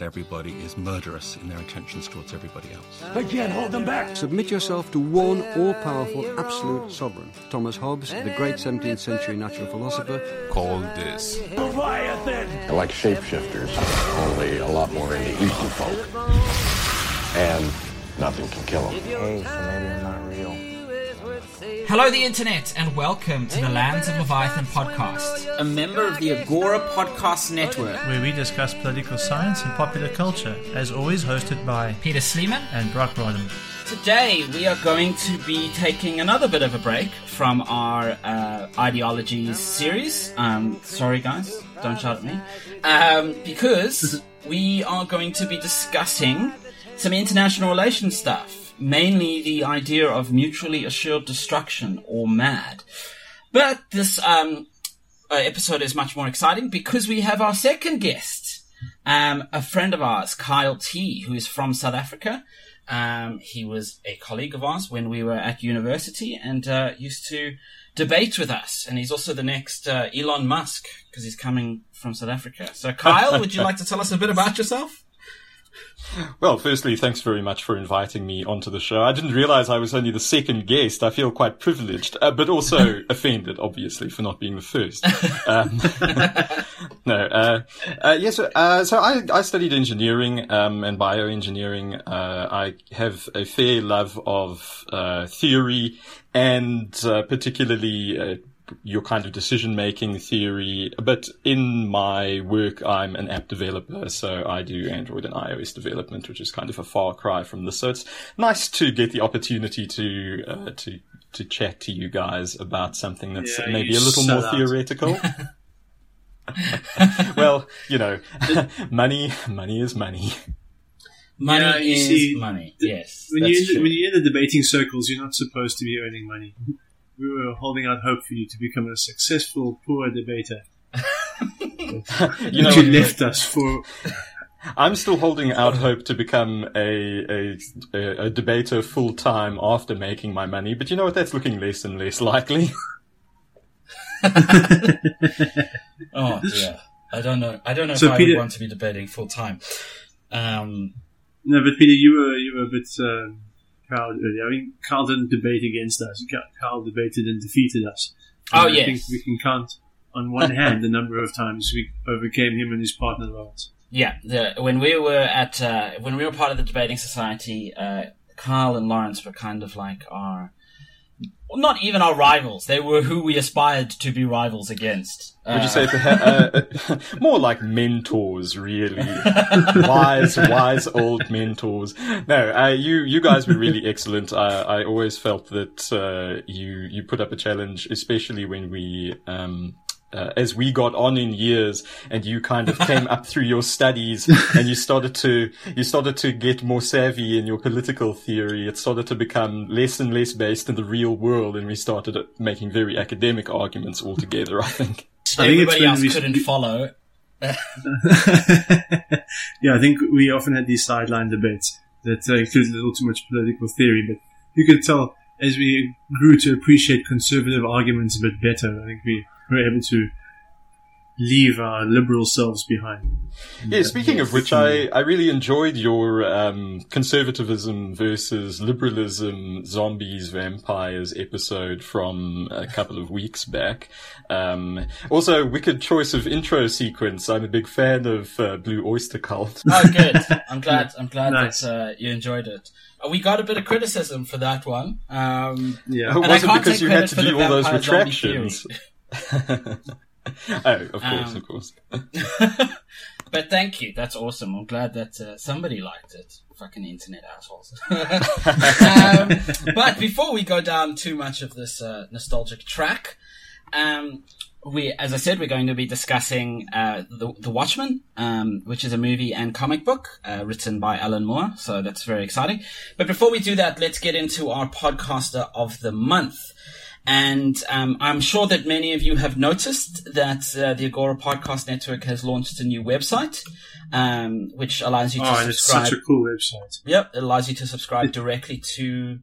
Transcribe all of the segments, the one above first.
Everybody is murderous in their intentions towards everybody else. I can't hold them back. Submit yourself to one all-powerful absolute sovereign. Thomas Hobbes, the great 17th century natural philosopher. called this. Leviathan! I like shapeshifters, only a lot more into eating folk. And nothing can kill them. Hey, so maybe I'm not real. Hello, the internet, and welcome to the Lands of Leviathan podcast, a member of the Agora Podcast Network. where we discuss political science and popular culture, as always hosted by Peter Sleeman. and Brock Rodham. Today, we are going to be taking another bit of a break from our uh, ideologies series. Um, sorry, guys, don't shout at me. Um, because we are going to be discussing some international relations stuff, mainly the idea of mutually assured destruction or MAD. But this um, uh, episode is much more exciting because we have our second guest, um, a friend of ours, Kyle T, who is from South Africa. Um, he was a colleague of ours when we were at university and uh, used to debate with us. And he's also the next uh, Elon Musk because he's coming from South Africa. So, Kyle, would you like to tell us a bit about yourself? Well, firstly, thanks very much for inviting me onto the show. I didn't realize I was only the second guest. I feel quite privileged, uh, but also offended, obviously, for not being the first. Um, no, uh, uh, yes, uh, so I, I studied engineering um, and bioengineering. Uh, I have a fair love of uh, theory and uh, particularly uh, your kind of decision making theory. But in my work, I'm an app developer, so I do Android and iOS development, which is kind of a far cry from this. So it's nice to get the opportunity to uh, to to chat to you guys about something that's Yeah, maybe a little more out. theoretical. well, you know, money, money is money. Money Yeah, is see, money. the- yes. When that's you true. when you're in the debating circles, you're not supposed to be earning money. We were holding out hope for you to become a successful poor debater. You know, you left us for I'm still holding out hope to become a a, a, a debater full time after making my money, but you know what? That's looking less and less likely. Oh yeah, I don't know. I don't know So, if I would want to be debating full time. Um, no, but Peter, you were you were a bit um, proud earlier. I mean, Carl didn't debate against us. Carl debated and defeated us. Oh, And I yes. think we can count on one hand the number of times we overcame him and his partner Lawrence. yeah, the, when we were at uh, when we were part of the debating society, uh, Carl and Lawrence were kind of like our, not even our rivals. They were who we aspired to be rivals against. Would you say uh, more like mentors, really? wise, wise old mentors. No, uh, you you guys were really excellent. I, I always felt that uh, you you put up a challenge, especially when we. Um, uh, as we got on in years and you kind of came up through your studies and you started to you started to get more savvy in your political theory it started to become less and less based in the real world and we started making very academic arguments altogether i think I think it's everybody when else we- couldn't follow. yeah, I think we often had these sideline debates that uh, included a little too much political theory, but you could tell as we grew to appreciate conservative arguments a bit better, I think we were able to leave our liberal selves behind. Yeah, speaking of which, I, I really enjoyed your um, conservatism versus liberalism, zombies, vampires episode from a couple of weeks back. Um, also, wicked choice of intro sequence. I'm a big fan of uh, Blue Oyster Cult. Oh, good. I'm glad. I'm glad Nice. that uh, you enjoyed it. Uh, We got a bit of criticism for that one. Um, Yeah. Oh, And I was it can't because take you had credit to for do all those retractions? oh, of course, Um, of course. but thank you. That's awesome. I'm glad that uh, somebody liked it. Fucking internet assholes. um, but before we go down too much of this uh, nostalgic track, um, we, as I said, we're going to be discussing uh, the, the Watchmen, um, which is a movie and comic book uh, written by Alan Moore. So that's very exciting. But before we do that, let's get into our podcaster of the month. And um, I'm sure that many of you have noticed that uh, the Agora Podcast Network has launched a new website, um, which allows you to Oh, and it's subscribe. such a cool website. Yep, it allows you to subscribe directly to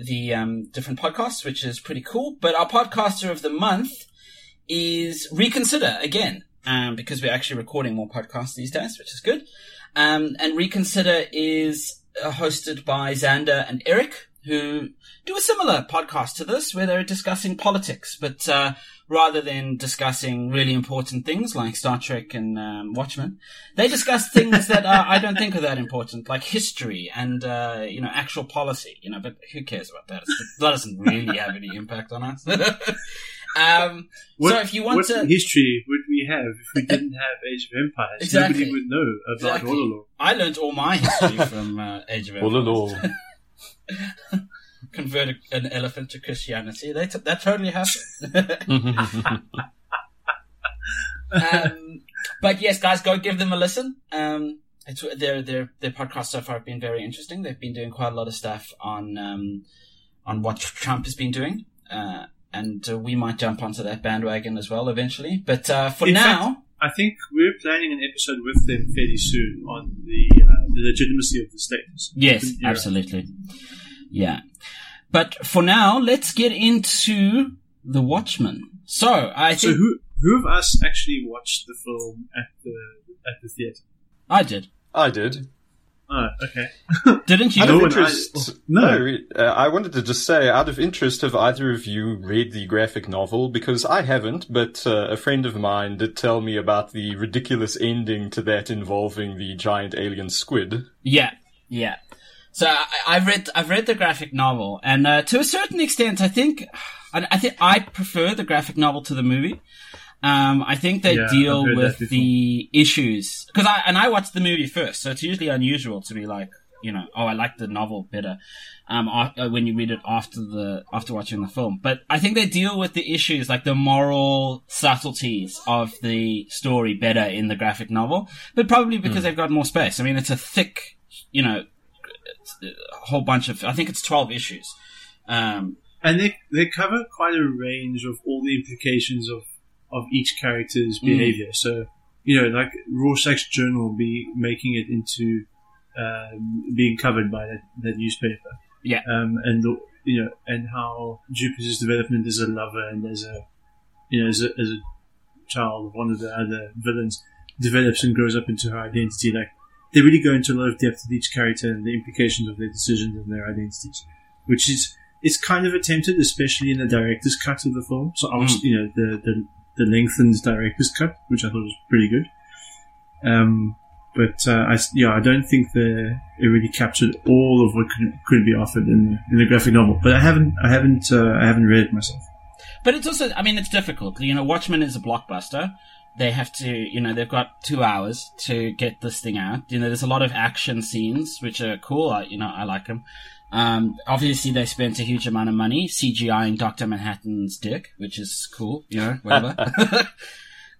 the um, different podcasts, which is pretty cool. But our podcaster of the month is Reconsider again, um, because we're actually recording more podcasts these days, which is good. Um, and Reconsider is uh, hosted by Xander and Eric, who do a similar podcast to this, where they're discussing politics, but uh, rather than discussing really important things like Star Trek and um, Watchmen, they discuss things that uh, I don't think are that important, like history and uh, you know actual policy. You know, but who cares about that? That doesn't really have any impact on us. um, What, so if you want what to, history would we have if we didn't have Age of Empires? Exactly. Nobody would know about Exactly. Wololo. I learned all my history from uh, Age of Empires. all. Convert a- an elephant to Christianity. They t- that totally happened. um, but yes, guys, go give them a listen. Um, it's their their their podcast so far have been very interesting. They've been doing quite a lot of stuff on um, on what Trump has been doing, uh, and uh, we might jump onto that bandwagon as well eventually. But uh, for In now, fact, I think we're planning an episode with them fairly soon on the uh, the legitimacy of the status. Yes, Yeah. absolutely. Yeah. But for now, let's get into The Watchmen. So, I So who who of us actually watched the film at the at the theater? I did. I did. Oh, okay. Didn't you? Out No of interest, I- no. no, uh, I wanted to just say, out of interest, have either of you read the graphic novel? Because I haven't, but uh, a friend of mine did tell me about the ridiculous ending to that involving the giant alien squid. Yeah, yeah. So I, I've read I've read the graphic novel, and uh, to a certain extent, I think I, I think I prefer the graphic novel to the movie. Um, I think they Yeah, deal with the issues because I and I watched the movie first, so it's usually unusual to be like, you know, oh, I like the novel better. Um, uh, when you read it after the after watching the film, but I think they deal with the issues like the moral subtleties of the story better in the graphic novel, but probably because they've got more space. I mean, it's a thick, you know, a whole bunch of I think it's twelve issues. Um, And they they cover quite a range of all the implications of of each character's Mm. behavior. So you know, like Rorschach's journal be making it into um, being covered by that, that newspaper. Yeah. Um, and the, you know, and how Jupiter's development as a lover and as a you know as a, as a child of one of the other villains develops and grows up into her identity. Like they really go into a lot of depth with each character and the implications of their decisions and their identities, which is it's kind of attempted, especially in the director's cut of the film. So I watched, you know, the, the the lengthened director's cut, which I thought was pretty good. Um, but uh, I yeah, I don't think the it really captured all of what could, could be offered in the, in the graphic novel. But I haven't I haven't uh, I haven't read it myself. But it's also, I mean, it's difficult. You know, Watchmen is a blockbuster. They have to, you know, they've got two hours to get this thing out. You know, there's a lot of action scenes, which are cool. I, you know, I like them. Um, obviously they spent a huge amount of money CGIing Dr. Manhattan's dick, which is cool, you know, whatever.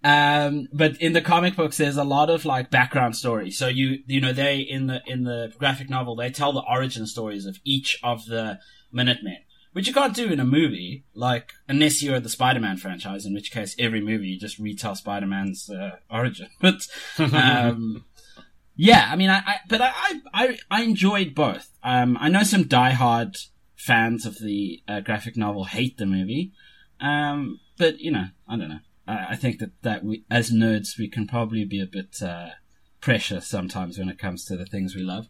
um, but in the comic books, there's a lot of like background story. So you, you know, they, in the, in the graphic novel, they tell the origin stories of each of the Minutemen which you can't do in a movie, like unless you're at the Spider-Man franchise, in which case every movie you just retell Spider-Man's uh, origin. But um, yeah, I mean, I, I but I, I I enjoyed both. Um, I know some die-hard fans of the uh, graphic novel hate the movie, um, but you know, I don't know. I, I think that that we, as nerds, we can probably be a bit uh, sometimes when it comes to the things we love.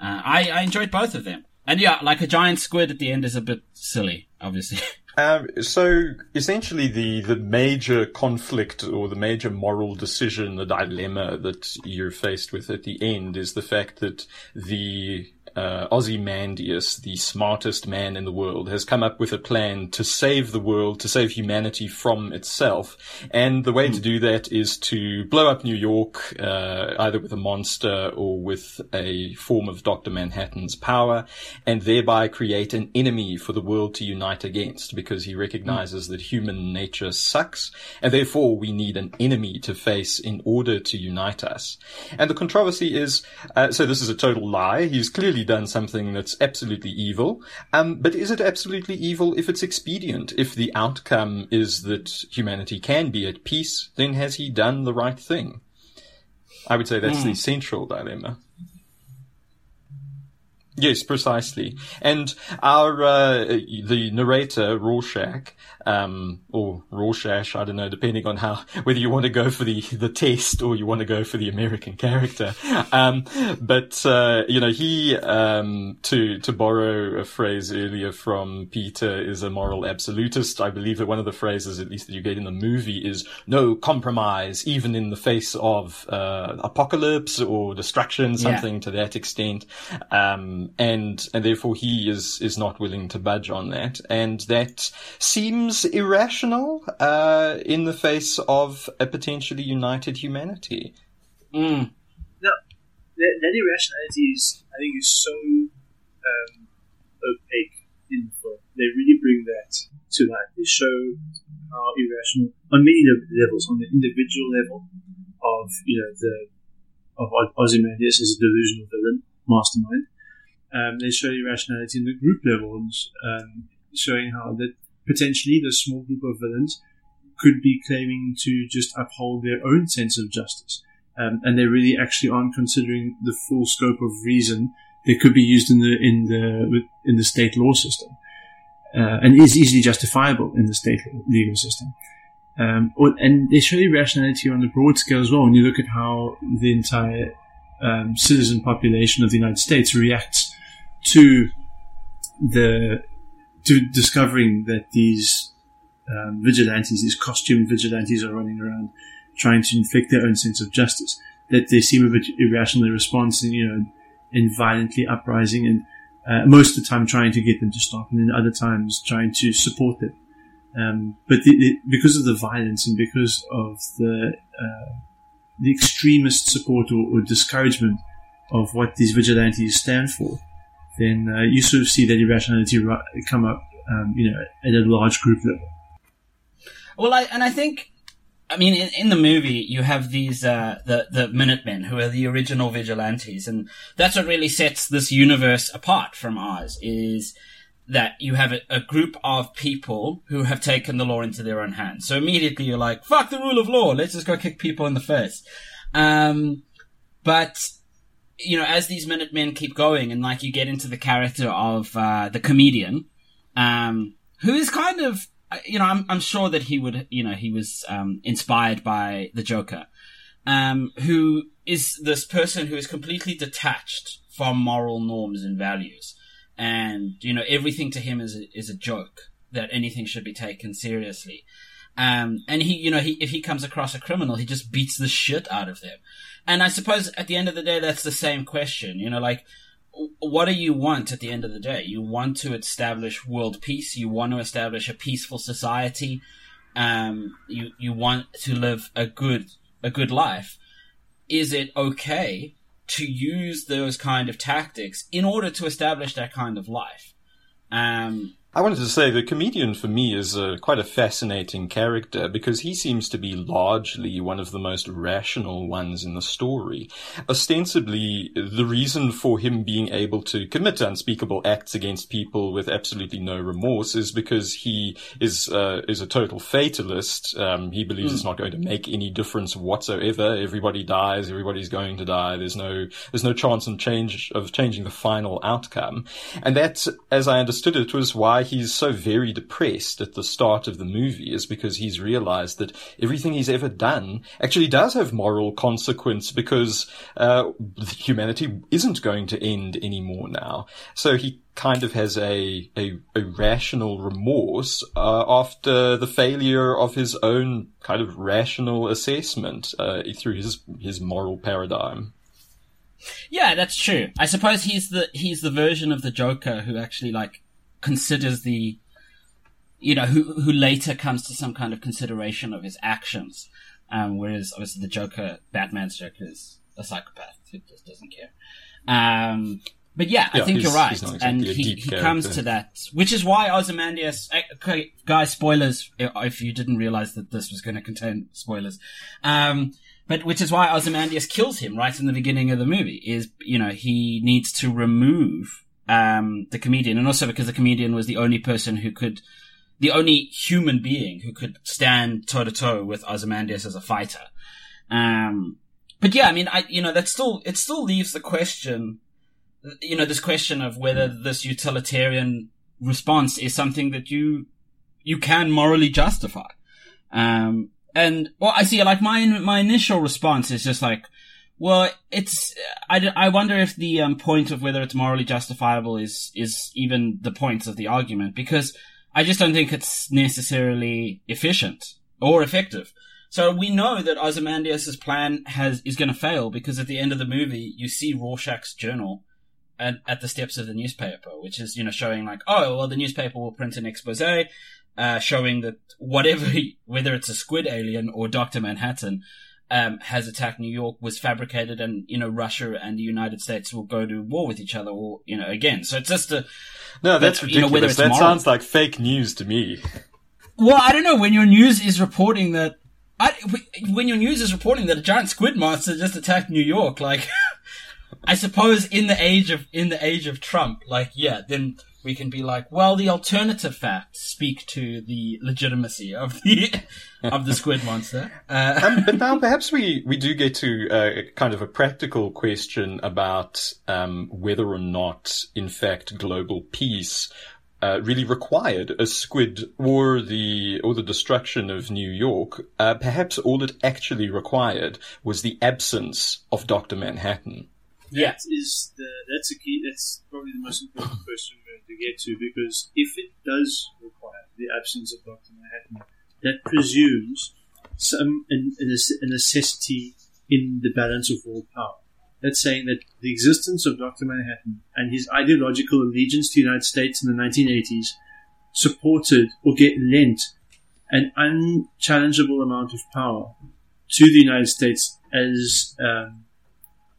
Uh, I, I enjoyed both of them. And yeah, like a giant squid at the end is a bit silly, obviously. Um, so essentially, the the major conflict or the major moral decision, the dilemma that you're faced with at the end is the fact that the uh, Ozymandias, the smartest man in the world, has come up with a plan to save the world, to save humanity from itself. And the way to do that is to blow up New York, uh, either with a monster or with a form of Dr. Manhattan's power, and thereby create an enemy for the world to unite against, because he recognizes that human nature sucks, and therefore we need an enemy to face in order to unite us. And the controversy is, uh, so this is a total lie. He's clearly done something that's absolutely evil. Um, but is it absolutely evil if it's expedient? If the outcome is that humanity can be at peace, then has he done the right thing? I would say that's the central dilemma. Yes, precisely. And our uh, the narrator Rorschach, um, or Rorschach, I don't know, depending on how whether you want to go for the the test or you want to go for the American character. Um, but uh, you know, he um, to to borrow a phrase earlier from Peter is a moral absolutist. I believe that one of the phrases, at least that you get in the movie, is no compromise, even in the face of uh, apocalypse or destruction, something yeah. to that extent. Um, and and therefore he is is not willing to budge on that, and that seems irrational uh, in the face of a potentially united humanity. Mm. No, that, that irrationality is, I think, is so um, opaque in the film. They really bring that to life. They show how irrational on many levels, on the individual level of you know the of Ozymandias as a delusional villain mastermind, um, they show irrationality in the group levels, um, showing how that potentially the small group of villains could be claiming to just uphold their own sense of justice. Um, and they really actually aren't considering the full scope of reason that could be used in the in the in the state law system, uh, and is easily justifiable in the state legal system. Um, and they show irrationality on a broad scale as well. When you look at how the entire um, citizen population of the United States reacts to the to discovering that these um, vigilantes, these costumed vigilantes, are running around trying to inflict their own sense of justice. That they seem a bit irrationally responding, you know, in violently uprising, and uh, most of the time trying to get them to stop, and then other times trying to support them. Um, but the, the, because of the violence and because of the uh, the extremist support or, or discouragement of what these vigilantes stand for, then uh, you sort of see that irrationality come up, um, you know, at a large group level. Well, I, and I think, I mean, in, in the movie, you have these, uh, the, the Minutemen, who are the original vigilantes, and that's what really sets this universe apart from ours, is that you have a, a, group of people who have taken the law into their own hands. So immediately you're like, fuck the rule of law, let's just go kick people in the face. Um, but you know, as these Minutemen keep going, and like you get into the character of uh, the comedian, um, who is kind of, uh, you know, I'm, I'm sure that he would, you know, he was um, inspired by the Joker, um, who is this person who is completely detached from moral norms and values, and you know, everything to him is a, is a joke that anything should be taken seriously. Um, and he, you know, he, if he comes across a criminal, he just beats the shit out of them. And I suppose at the end of the day, that's the same question. You know, like, what do you want at the end of the day? You want to establish world peace. You want to establish a peaceful society. Um, you you want to live a good a good life. Is it okay to use those kind of tactics in order to establish that kind of life? Um, I wanted to say the comedian for me is a, quite a fascinating character because he seems to be largely one of the most rational ones in the story. Ostensibly, the reason for him being able to commit unspeakable acts against people with absolutely no remorse is because he is uh, is a total fatalist. Um, he believes mm. it's not going to make any difference whatsoever. Everybody dies. Everybody's going to die. There's no there's no chance of change of changing the final outcome. And that, as I understood it, was why why he's so very depressed at the start of the movie is because he's realized that everything he's ever done actually does have moral consequence because uh, humanity isn't going to end anymore now. So he kind of has a, a, a rational remorse uh, after the failure of his own kind of rational assessment uh, through his his moral paradigm. Yeah, that's true. I suppose he's the he's the version of the Joker who actually like considers the, you know, who who later comes to some kind of consideration of his actions. Um, whereas obviously the Joker, Batman's Joker, is a psychopath who just doesn't care. Um, but yeah, yeah, I think you're right, exactly and he, he comes to that, which is why Ozymandias. Eh, okay, guys, spoilers if you didn't realize that this was going to contain spoilers. Um, but which is why Ozymandias kills him right in the beginning of the movie. Is you know he needs to remove um, the comedian, and also because the comedian was the only person who could, the only human being who could stand toe to toe with Ozymandias as a fighter. Um, but yeah, I mean, I, you know, that still, it still leaves the question you know, this question of whether this utilitarian response is something that you, you can morally justify. Um, and, well, I see, like, my, my initial response is just like, well, it's, I, I wonder if the um, point of whether it's morally justifiable is, is even the point of the argument, because I just don't think it's necessarily efficient or effective. So we know that Ozymandias' plan has, is going to fail because at the end of the movie, you see Rorschach's journal at, at the steps of the newspaper, which is, you know, showing like, oh, well, the newspaper will print an expose, uh, showing that whatever, whether it's a squid alien or Dr. Manhattan, um, has attacked New York was fabricated and, you know, Russia and the United States will go to war with each other or, you know, again. So it's just a. No, that's but, ridiculous. You know, that moral. sounds like fake news to me. Well, I don't know. When your news is reporting that. I, when your news is reporting that a giant squid monster just attacked New York, like. I suppose in the age of in the age of Trump, like yeah, then we can be like, well, the alternative facts speak to the legitimacy of the of the squid monster. Uh, um, but now perhaps we we do get to uh, kind of a practical question about um, whether or not, in fact, global peace uh, really required a squid or the or the destruction of New York. Uh, perhaps all it actually required was the absence of Doctor Manhattan. Yeah. That is the that's a key. That's probably the most important question we're going to get to because if it does require the absence of Doctor Manhattan, that presumes some a necessity in the balance of world power. That's saying that the existence of Dr. Manhattan and his ideological allegiance to the United States in the 1980s supported or get lent an unchallengeable amount of power to the United States as um,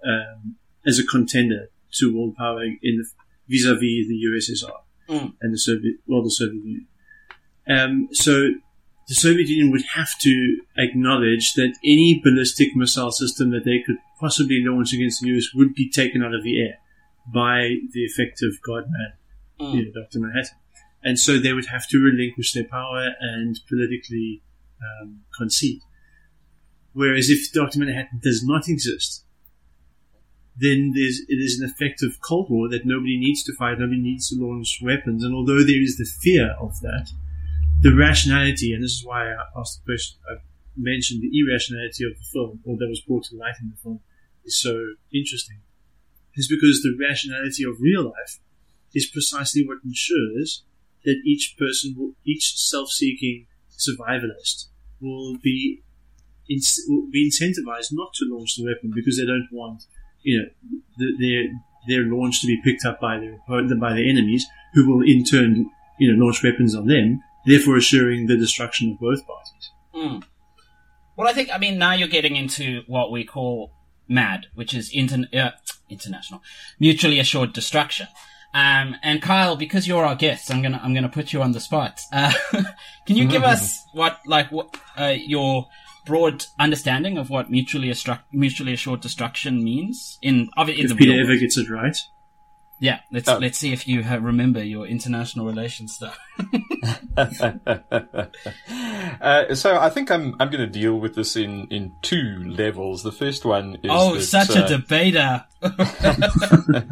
um, as a contender to world power in the, vis-a-vis the USSR mm. and the Soviet, well, the Soviet Union. Um, so the Soviet Union would have to acknowledge that any ballistic missile system that they could possibly launch against the US would be taken out of the air by the effective Godman, mm. you know, Dr. Manhattan. And so they would have to relinquish their power and politically um, concede. Whereas if Dr. Manhattan does not exist, then there's it is an effective Cold War that nobody needs to fight, nobody needs to launch weapons. And although there is the fear of that, the rationality, and this is why I asked the question, I mentioned the irrationality of the film, or that was brought to light in the film, is so interesting. Is because the rationality of real life is precisely what ensures that each person, will, each self-seeking survivalist, will be will be incentivized not to launch the weapon because they don't want you know, their their launch to be picked up by their by their enemies, who will in turn, you know, launch weapons on them, therefore assuring the destruction of both parties. Mm. Well, I think I mean now you're getting into what we call MAD, which is inter- uh, international, mutually assured destruction. Um, and Kyle, because you're our guest, I'm gonna I'm gonna put you on the spot. Uh, can you give us what like what uh, your broad understanding of what mutually, astru- mutually assured destruction means in, of in if the Peter ever gets it right. Yeah, let's oh. let's see if you remember your international relations stuff. uh, so I think I'm I'm going to deal with this in in two levels. The first one is oh, that, such uh, a debater. the,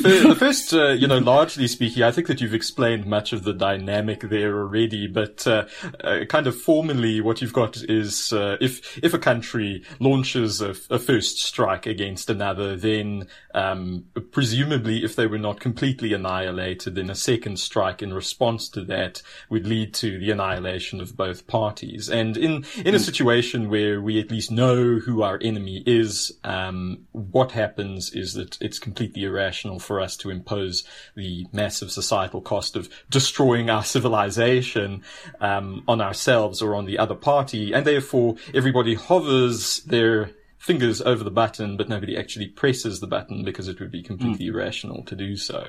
fir- the first, uh, you know, largely speaking, I think that you've explained much of the dynamic there already. But uh, uh, kind of formally, what you've got is uh, if if a country launches a, a first strike against another, then um, presumably, if they were not completely annihilated, then a second strike in response to that would lead to the annihilation of both parties. And in in a situation where we at least know who our enemy is, um, what happens happens is that it's completely irrational for us to impose the massive societal cost of destroying our civilization um, on ourselves or on the other party, and therefore everybody hovers their fingers over the button, but nobody actually presses the button because it would be completely mm. irrational to do so.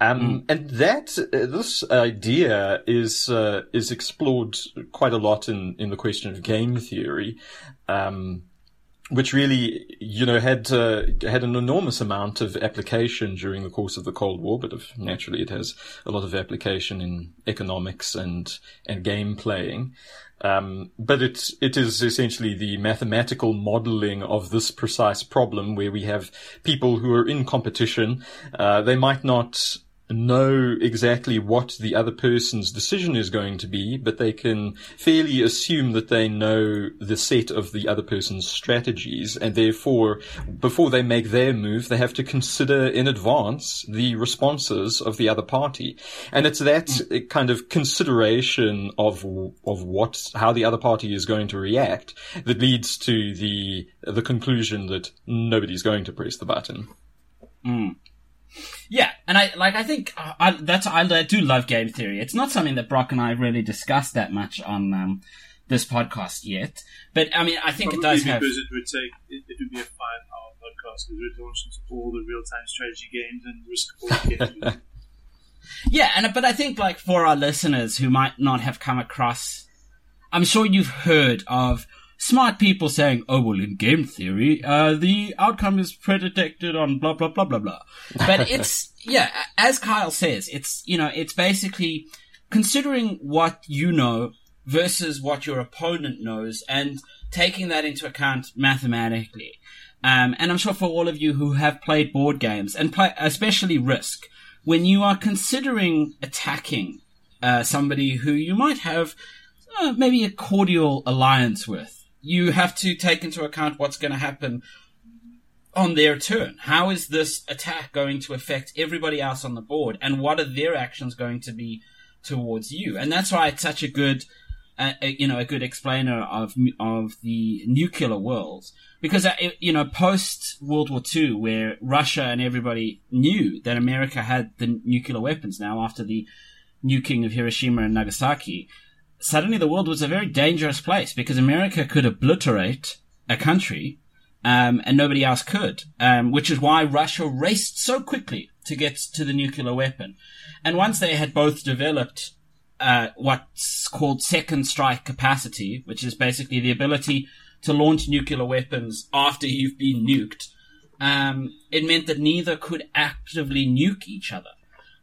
Um, mm. And that uh, this idea is uh, is explored quite a lot in in the question of game theory. Um, which really, you know, had uh, had an enormous amount of application during the course of the Cold War. But of, naturally, it has a lot of application in economics and and game playing. Um, but it it is essentially the mathematical modeling of this precise problem, where we have people who are in competition. Uh, they might not know exactly what the other person's decision is going to be, but they can fairly assume that they know the set of the other person's strategies, and therefore, before they make their move, they have to consider in advance the responses of the other party. And it's that mm. kind of consideration of of what how the other party is going to react that leads to the the conclusion that nobody's going to press the button. Mm. Yeah, and I like. I think uh, I, that's I, I, do love game theory. It's not something that Brock and I really discussed that much on um, this podcast yet. But I mean, I think Probably it does because have. it would take it, it would be a five-hour podcast because we'd launch into all the real-time strategy games and risk all yeah, and but I think like for our listeners who might not have come across, I'm sure you've heard of smart people saying, "Oh well, in game theory, uh, the outcome is predicted on blah blah blah blah blah." But it's yeah, as Kyle says, it's you know, it's basically considering what you know versus what your opponent knows, and taking that into account mathematically. Um, and I'm sure for all of you who have played board games and play, especially Risk, when you are considering attacking uh, somebody who you might have uh, maybe a cordial alliance with, you have to take into account what's going to happen on their turn. How is this attack going to affect everybody else on the board, and what are their actions going to be towards you? And that's why it's such a good, uh, you know, a good explainer of of the nuclear world. Because uh, you know, post World War II, where Russia and everybody knew that America had the nuclear weapons now after the nuking of Hiroshima and Nagasaki, suddenly the world was a very dangerous place because America could obliterate a country, um, and nobody else could. Um, which is why Russia raced so quickly to get to the nuclear weapon. And once they had both developed, uh, what's called second strike capacity, which is basically the ability to launch nuclear weapons after you've been nuked, um, it meant that neither could actively nuke each other.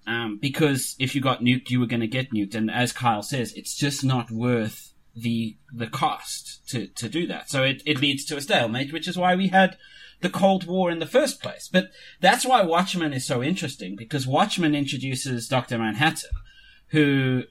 Um, because if you got nuked, you were going to get nuked. And as Kyle says, it's just not worth the, the cost to, to do that. So it, it leads to a stalemate, which is why we had the Cold War in the first place. But that's why Watchmen is so interesting because Watchmen introduces Dr. Manhattan, who,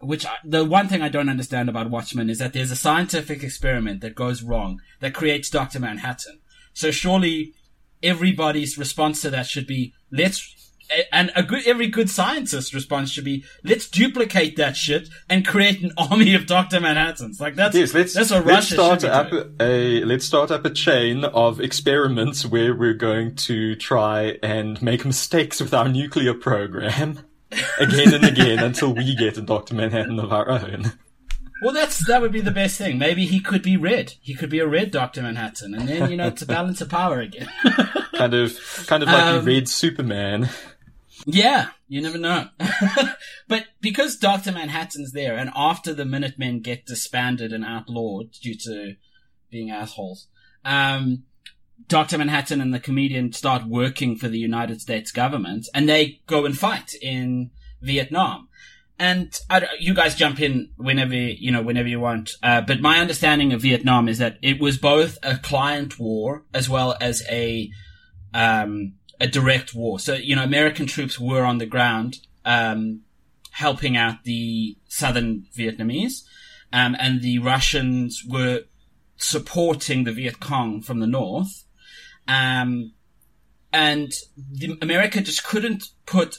which I, the one thing I don't understand about Watchmen is that there's a scientific experiment that goes wrong that creates Dr. Manhattan. So surely everybody's response to that should be, let's and a good every good scientist response should be let's duplicate that shit and create an army of Doctor Manhattans. Like that's yes, let's, that's what let's Russia start up a let's start up a chain of experiments where we're going to try and make mistakes with our nuclear program again and again until we get a Doctor Manhattan of our own. Well, that's that would be the best thing. Maybe he could be red. He could be a red Doctor Manhattan, and then you know to balance of power again. kind of, kind of like um, red Superman. Yeah, you never know. but because Dr. Manhattan's there, and after the Minutemen get disbanded and outlawed due to being assholes, um, Dr. Manhattan and the comedian start working for the United States government, and they go and fight in Vietnam. And I, you guys jump in whenever you know, whenever you want. Uh, but my understanding of Vietnam is that it was both a client war as well as a um, a direct war. So, you know, American troops were on the ground, um, helping out the southern Vietnamese, um, and the Russians were supporting the Viet Cong from the north. Um, and the, America just couldn't put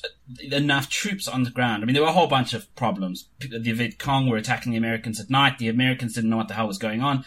enough troops on the ground. I mean, there were a whole bunch of problems. The Viet Cong were attacking the Americans at night. The Americans didn't know what the hell was going on.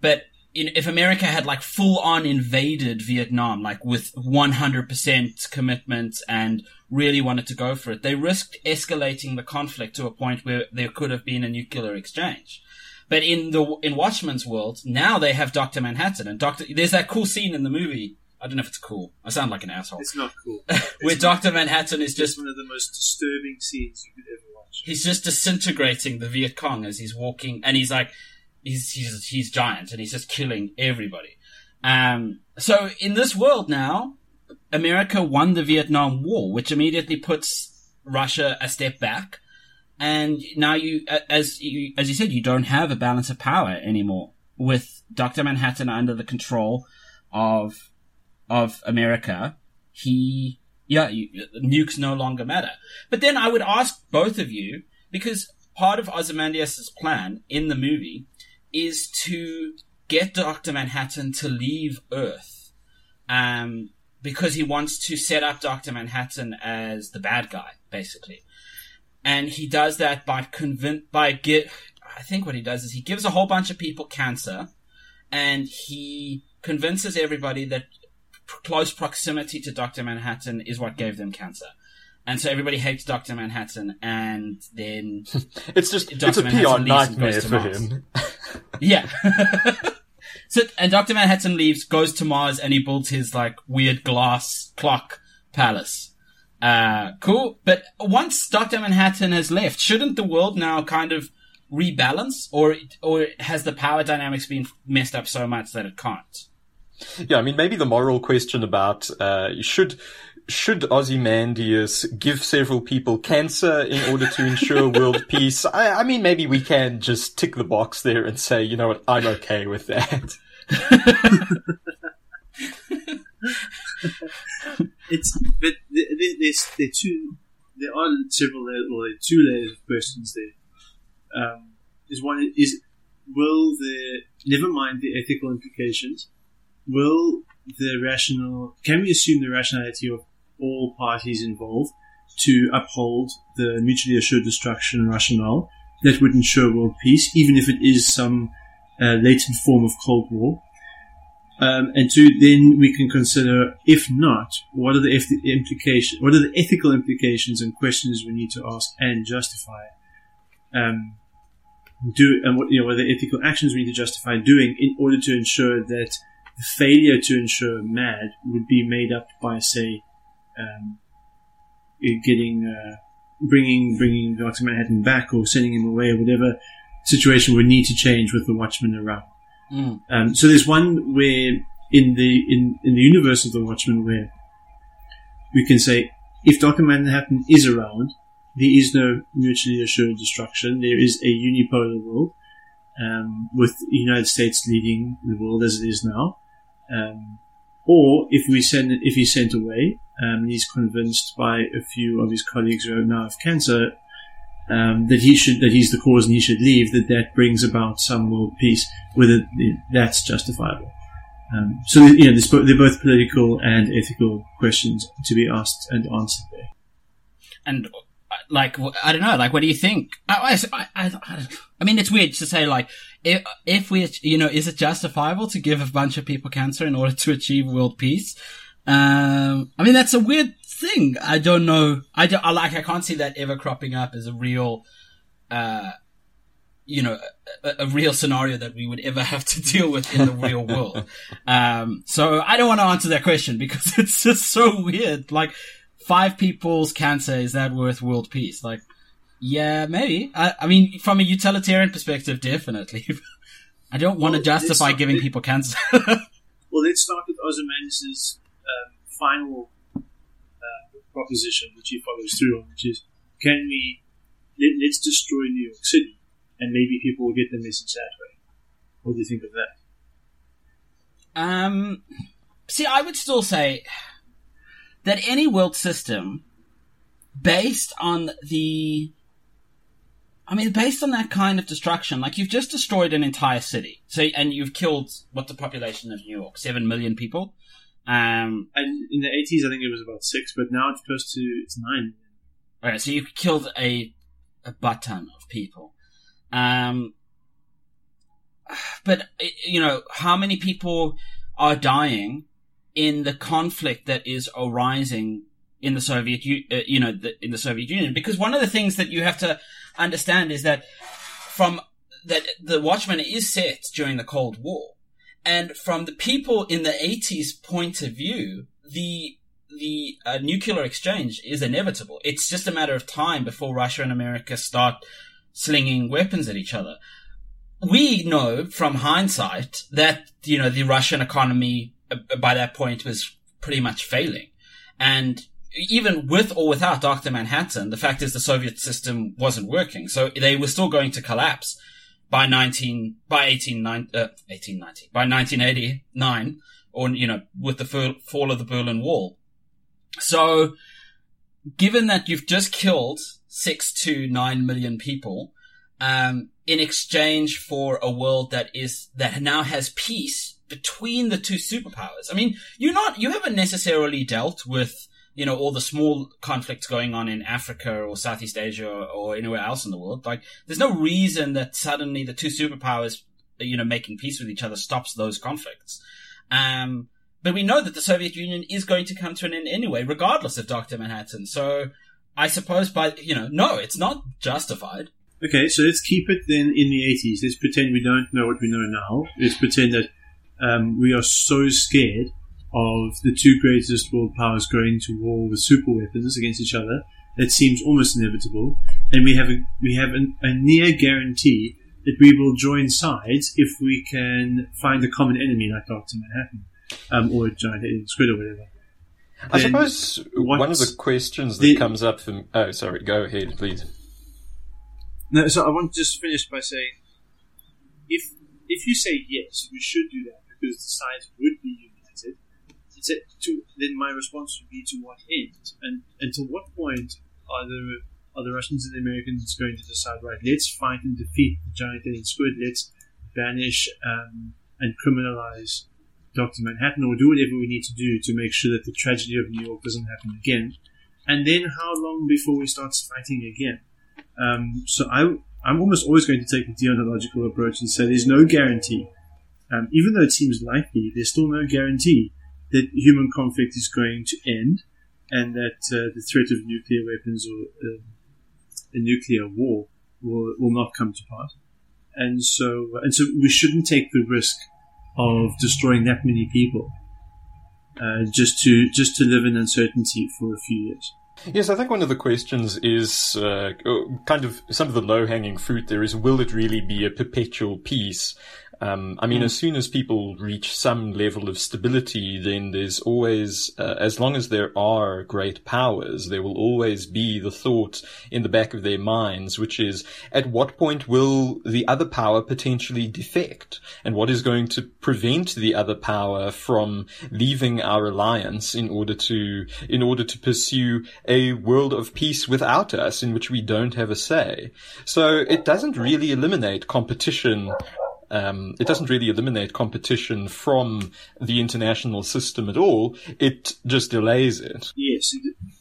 But if America had like full on invaded Vietnam, like with 100% commitment and really wanted to go for it, they risked escalating the conflict to a point where there could have been a nuclear exchange. But in the, in Watchmen's world, now they have Dr. Manhattan and Dr. There's that cool scene in the movie. I don't know if it's cool. I sound like an asshole. It's not cool. where Dr. Manhattan is just one of the most disturbing scenes you could ever watch. He's just disintegrating the Viet Cong as he's walking and he's like, he's he's he's giant and he's just killing everybody. Um, so in this world now, America won the Vietnam War, which immediately puts Russia a step back. And now you, as you, as you said, you don't have a balance of power anymore with Dr. Manhattan under the control of, of America. He, yeah, you, nukes no longer matter. But then I would ask both of you, because part of Ozymandias' plan in the movie is to get Dr. Manhattan to leave Earth. Um, because he wants to set up Dr. Manhattan as the bad guy, basically. And he does that by convince, by get, I think what he does is he gives a whole bunch of people cancer and he convinces everybody that close proximity to Dr. Manhattan is what gave them cancer. And so everybody hates Dr. Manhattan and then it's just, Dr. it's a Manhattan PR nightmare for Mars. him. yeah. so, and Dr. Manhattan leaves, goes to Mars and he builds his like weird glass clock palace. Uh, cool. But once Dr. Manhattan has left, shouldn't the world now kind of rebalance or, or has the power dynamics been messed up so much that it can't? Yeah, I mean, maybe the moral question about, uh, should, should Ozymandias give several people cancer in order to ensure world peace? I, I, mean, maybe we can just tick the box there and say, you know what, I'm okay with that. it's but there's there two there are several layers, well, there are two layers of questions there. Um, is one is will the never mind the ethical implications will the rational can we assume the rationality of all parties involved to uphold the mutually assured destruction rationale that would ensure world peace, even if it is some uh, latent form of Cold War. Um, and two, then we can consider, if not, what are the implications, what are the ethical implications and questions we need to ask and justify. Um, do and what you know, what are the ethical actions we need to justify doing in order to ensure that the failure to ensure MAD would be made up by, say, um, getting uh, bringing bringing Doctor Manhattan back or sending him away or whatever situation would need to change with the Watchmen around. Mm. Um, so there's one where in the in, in the universe of the Watchmen where we can say if Doctor Manhattan is around, there is no mutually assured destruction. There is a unipolar world um, with the United States leading the world as it is now. Um, or if we send if he's sent away, um, he's convinced by a few of his colleagues who now have cancer um, that he should that he's the cause and he should leave. That that brings about some world peace, whether that's justifiable. Um, so you know they're both political and ethical questions to be asked and answered there. And like I don't know, like what do you think? I, I, I, I, mean, it's weird to say like if if we you know is it justifiable to give a bunch of people cancer in order to achieve world peace? Um, I mean that's a weird thing. I don't know. I don't I, like I can't see that ever cropping up as a real, uh, you know, a, a, real scenario that we would ever have to deal with in the real world. Um, so I don't want to answer that question because it's just so weird. Like five people's cancer, is that worth world peace? Like, yeah, maybe. I, I mean, from a utilitarian perspective, definitely. I don't want well, to justify giving people cancer. well, let's start with Ozymandias' um, final uh, proposition, which he follows through on, which is, can we, let, us destroy New York City, and maybe people will get the message that way. What do you think of that? Um, see, I would still say that any world system based on the I mean, based on that kind of destruction, like you've just destroyed an entire city. So, and you've killed what the population of New York, seven million people. Um, and in the eighties, I think it was about six, but now it's close to it's nine. Okay, so you've killed a a butt ton of people. Um, but you know how many people are dying in the conflict that is arising in the Soviet, uh, you know, the, in the Soviet Union. Because one of the things that you have to understand is that from that the Watchmen is set during the Cold War, and from the people in the 80s point of view, the the uh, nuclear exchange is inevitable. It's just a matter of time before Russia and America start slinging weapons at each other we know from hindsight that, you know, the Russian economy by that point was pretty much failing. And even with or without Dr. Manhattan, the fact is the Soviet system wasn't working. So they were still going to collapse by 19, by 18, uh, 1890, by 1989, or, you know, with the fall of the Berlin Wall. So, given that you've just killed six to nine million people, um, in exchange for a world that is, that now has peace between the two superpowers. I mean, you're not, you haven't necessarily dealt with, you know, all the small conflicts going on in Africa or Southeast Asia or, anywhere else in the world. Like, there's no reason that suddenly the two superpowers, you know, making peace with each other stops those conflicts. Um, but we know that the Soviet Union is going to come to an end anyway, regardless of Dr. Manhattan. So I suppose by, you know, no, it's not justified. Okay, so let's keep it then in the 80s. Let's pretend we don't know what we know now. Let's pretend that um, we are so scared of the two greatest world powers going to war with super weapons against each other that seems almost inevitable, and we have a, we have an, a near guarantee that we will join sides if we can find a common enemy like Doctor Manhattan um, or a giant alien squid or whatever. I then suppose one of the questions that the, comes up from oh sorry go ahead please. No, so I want to just finish by saying if if you say yes, we should do that because the sides would be united. To, then my response would be to what end, and and to what point are the are the Russians and the Americans going to decide? Right, let's fight and defeat the giant alien squid. Let's banish um, and criminalize Doctor Manhattan, or do whatever we need to do to make sure that the tragedy of New York doesn't happen again. And then how long before we start fighting again? Um, so I I'm almost always going to take the deontological approach and say there's no guarantee um, even though it seems likely, there's still no guarantee that human conflict is going to end and that uh, the threat of nuclear weapons or uh, a nuclear war will, will not come to pass. And so, and so we shouldn't take the risk of destroying that many people uh, just to just to live in uncertainty for a few years. Yes, I think one of the questions is uh, kind of some of the low hanging fruit there is will it really be a perpetual peace? Um, I mean, mm. as soon as people reach some level of stability, then there's always, uh, as long as there are great powers, there will always be the thought in the back of their minds, which is, at what point will the other power potentially defect? And what is going to prevent the other power from leaving our alliance in order to, in order to pursue a world of peace without us in which we don't have a say? So it doesn't really eliminate competition um, it doesn't really eliminate competition from the international system at all. It just delays it. Yes.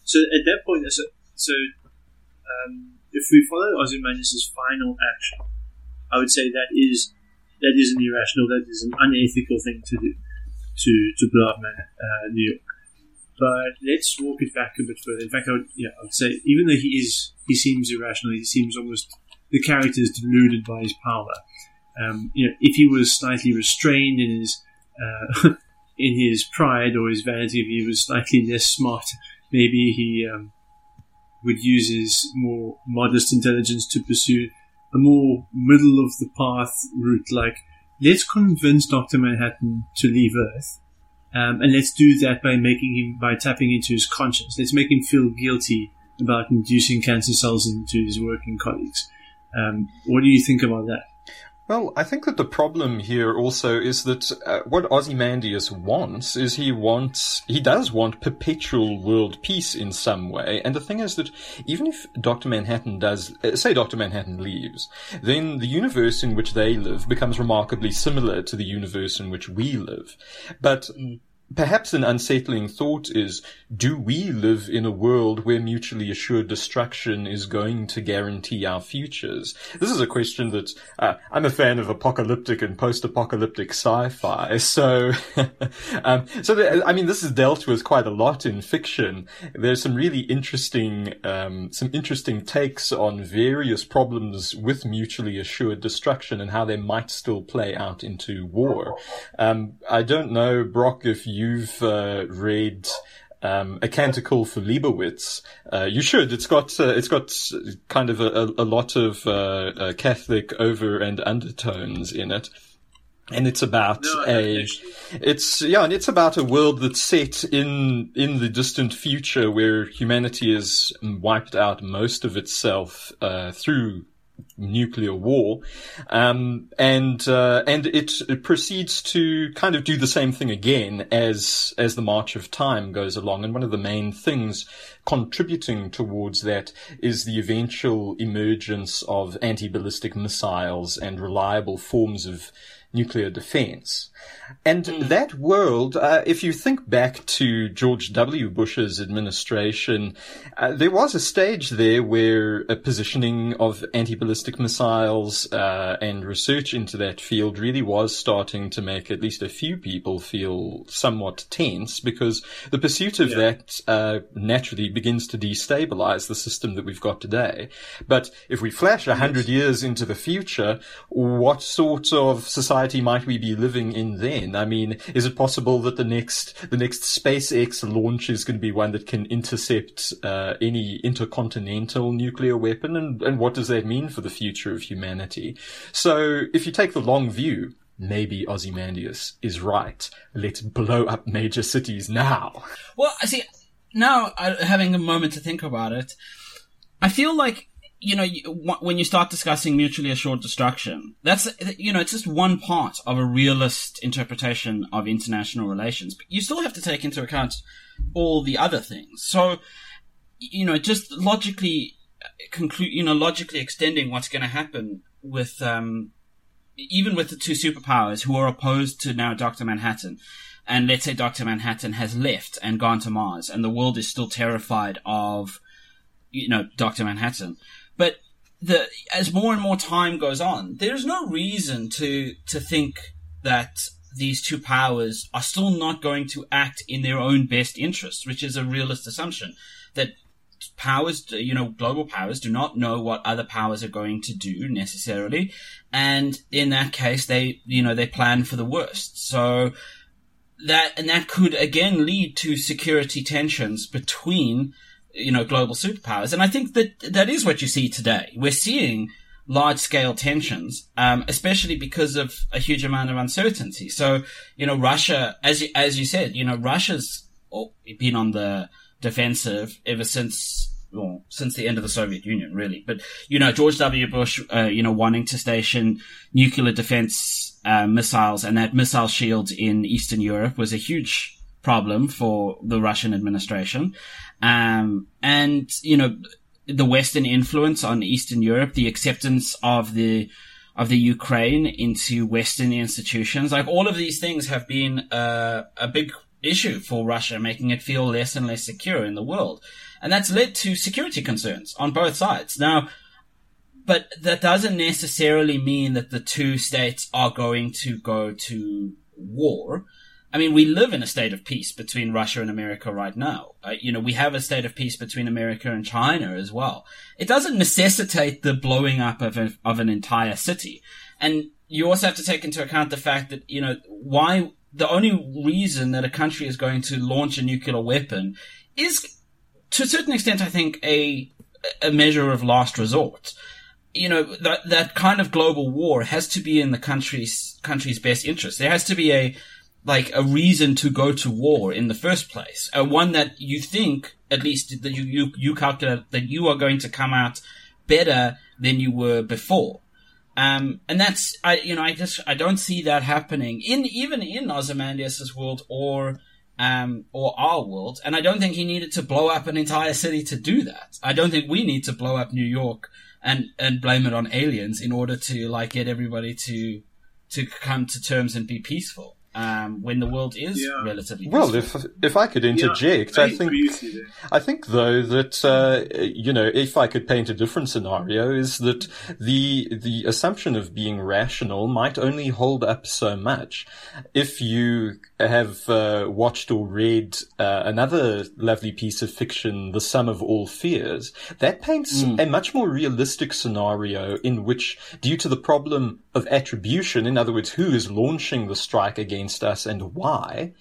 So at that point, so, so um, if we follow Ozymandias' final action, I would say that is that is an irrational, that is an unethical thing to do, to to blow up uh, New York. But let's walk it back a bit further. In fact, I would, yeah, I would say even though he is he seems irrational, he seems almost the character is deluded by his power. Um, you know, if he was slightly restrained in his uh, in his pride or his vanity, if he was slightly less smart, maybe he um, would use his more modest intelligence to pursue a more middle of the path route. Like, let's convince Doctor Manhattan to leave Earth. Um, and let's do that by making him by tapping into his conscience. Let's make him feel guilty about inducing cancer cells into his working colleagues. Um, what do you think about that? Well, I think that the problem here also is that uh, what Ozymandias wants is he wants, he does want perpetual world peace in some way. And the thing is that even if Dr. Manhattan does, uh, say Dr. Manhattan leaves, then the universe in which they live becomes remarkably similar to the universe in which we live. But Perhaps an unsettling thought is, do we live in a world where mutually assured destruction is going to guarantee our futures? This is a question that uh, I'm a fan of apocalyptic and post-apocalyptic sci-fi. So, um, so the, I mean, this is dealt with quite a lot in fiction. There's some really interesting, um, some interesting takes on various problems with mutually assured destruction and how they might still play out into war. Um, I don't know, Brock, if you you've uh, read um, a canticle for Leibowitz. Uh, you should. It's got uh, it's got kind of a, a lot of uh, uh, Catholic over and undertones in it. And it's about No, a, it's yeah, and it's about a world that's set in in the distant future where humanity has wiped out most of itself uh, through nuclear war, um, and uh, and it, it proceeds to kind of do the same thing again as as the march of time goes along. And one of the main things contributing towards that is the eventual emergence of anti-ballistic missiles and reliable forms of nuclear defense. And that world, uh, if you think back to George W. Bush's administration, uh, there was a stage there where a positioning of anti-ballistic missiles uh, and research into that field really was starting to make at least a few people feel somewhat tense because the pursuit of that uh, naturally begins to destabilize the system that we've got today. But if we flash a hundred years into the future, what sort of society might we be living in then? I mean, is it possible that the next the next SpaceX launch is going to be one that can intercept uh, any intercontinental nuclear weapon? And, and what does that mean for the future of humanity? So, if you take the long view, maybe Ozymandias is right. Let's blow up major cities now. Well, I see. Now, having a moment to think about it, I feel like you know when you start discussing mutually assured destruction, that's you know it's just one part of a realist interpretation of international relations. But you still have to take into account all the other things. So, you know, just logically conclude, you know, logically extending what's going to happen with um, even with the two superpowers who are opposed to now Dr. Manhattan, and let's say Dr. Manhattan has left and gone to Mars, and the world is still terrified of, you know, Dr. Manhattan. But the, as more and more time goes on, there's no reason to, to think that these two powers are still not going to act in their own best interest, which is a realist assumption that powers, you know, global powers do not know what other powers are going to do necessarily. And in that case, they, you know, they plan for the worst. So that, and that could again lead to security tensions between, you know, global superpowers. And I think that that is what you see today. We're seeing large scale tensions, um, especially because of a huge amount of uncertainty. So, you know, Russia, as you, as you said, you know, Russia's been on the defensive ever since, well, since the end of the Soviet Union, really. But, you know, George W. Bush, uh, you know, wanting to station nuclear defense, uh, missiles and that missile shield in Eastern Europe was a huge problem for the Russian administration. Um, and, you know, the Western influence on Eastern Europe, the acceptance of the, of the Ukraine into Western institutions, like all of these things have been uh, a big issue for Russia, making it feel less and less secure in the world. And that's led to security concerns on both sides. Now, but that doesn't necessarily mean that the two states are going to go to war. I mean, we live in a state of peace between Russia and America right now. Uh, you know, we have a state of peace between America and China as well. It doesn't necessitate the blowing up of, a, of an entire city. And you also have to take into account the fact that, you know, why the only reason that a country is going to launch a nuclear weapon is to a certain extent, I think, a, a measure of last resort. You know, that, that kind of global war has to be in the country's, country's best interest. There has to be a, like a reason to go to war in the first place. Uh, one that you think, at least that you, you, you calculate that you are going to come out better than you were before. Um, and that's, I, you know, I just, I don't see that happening in, even in Ozymandias' world or, um, or our world. And I don't think he needed to blow up an entire city to do that. I don't think we need to blow up New York and, and blame it on aliens in order to, like, get everybody to, to come to terms and be peaceful. Um, when the world is Yeah. relatively Well, peaceful. if if I could interject, I, think agree with you there. I think though that uh, you know, if I could paint a different scenario, is that the the assumption of being rational might only hold up so much. If you have uh, watched or read uh, another lovely piece of fiction, The Sum of All Fears, that paints a much more realistic scenario in which, due to the problem of attribution, in other words, who is launching the strike against us and why,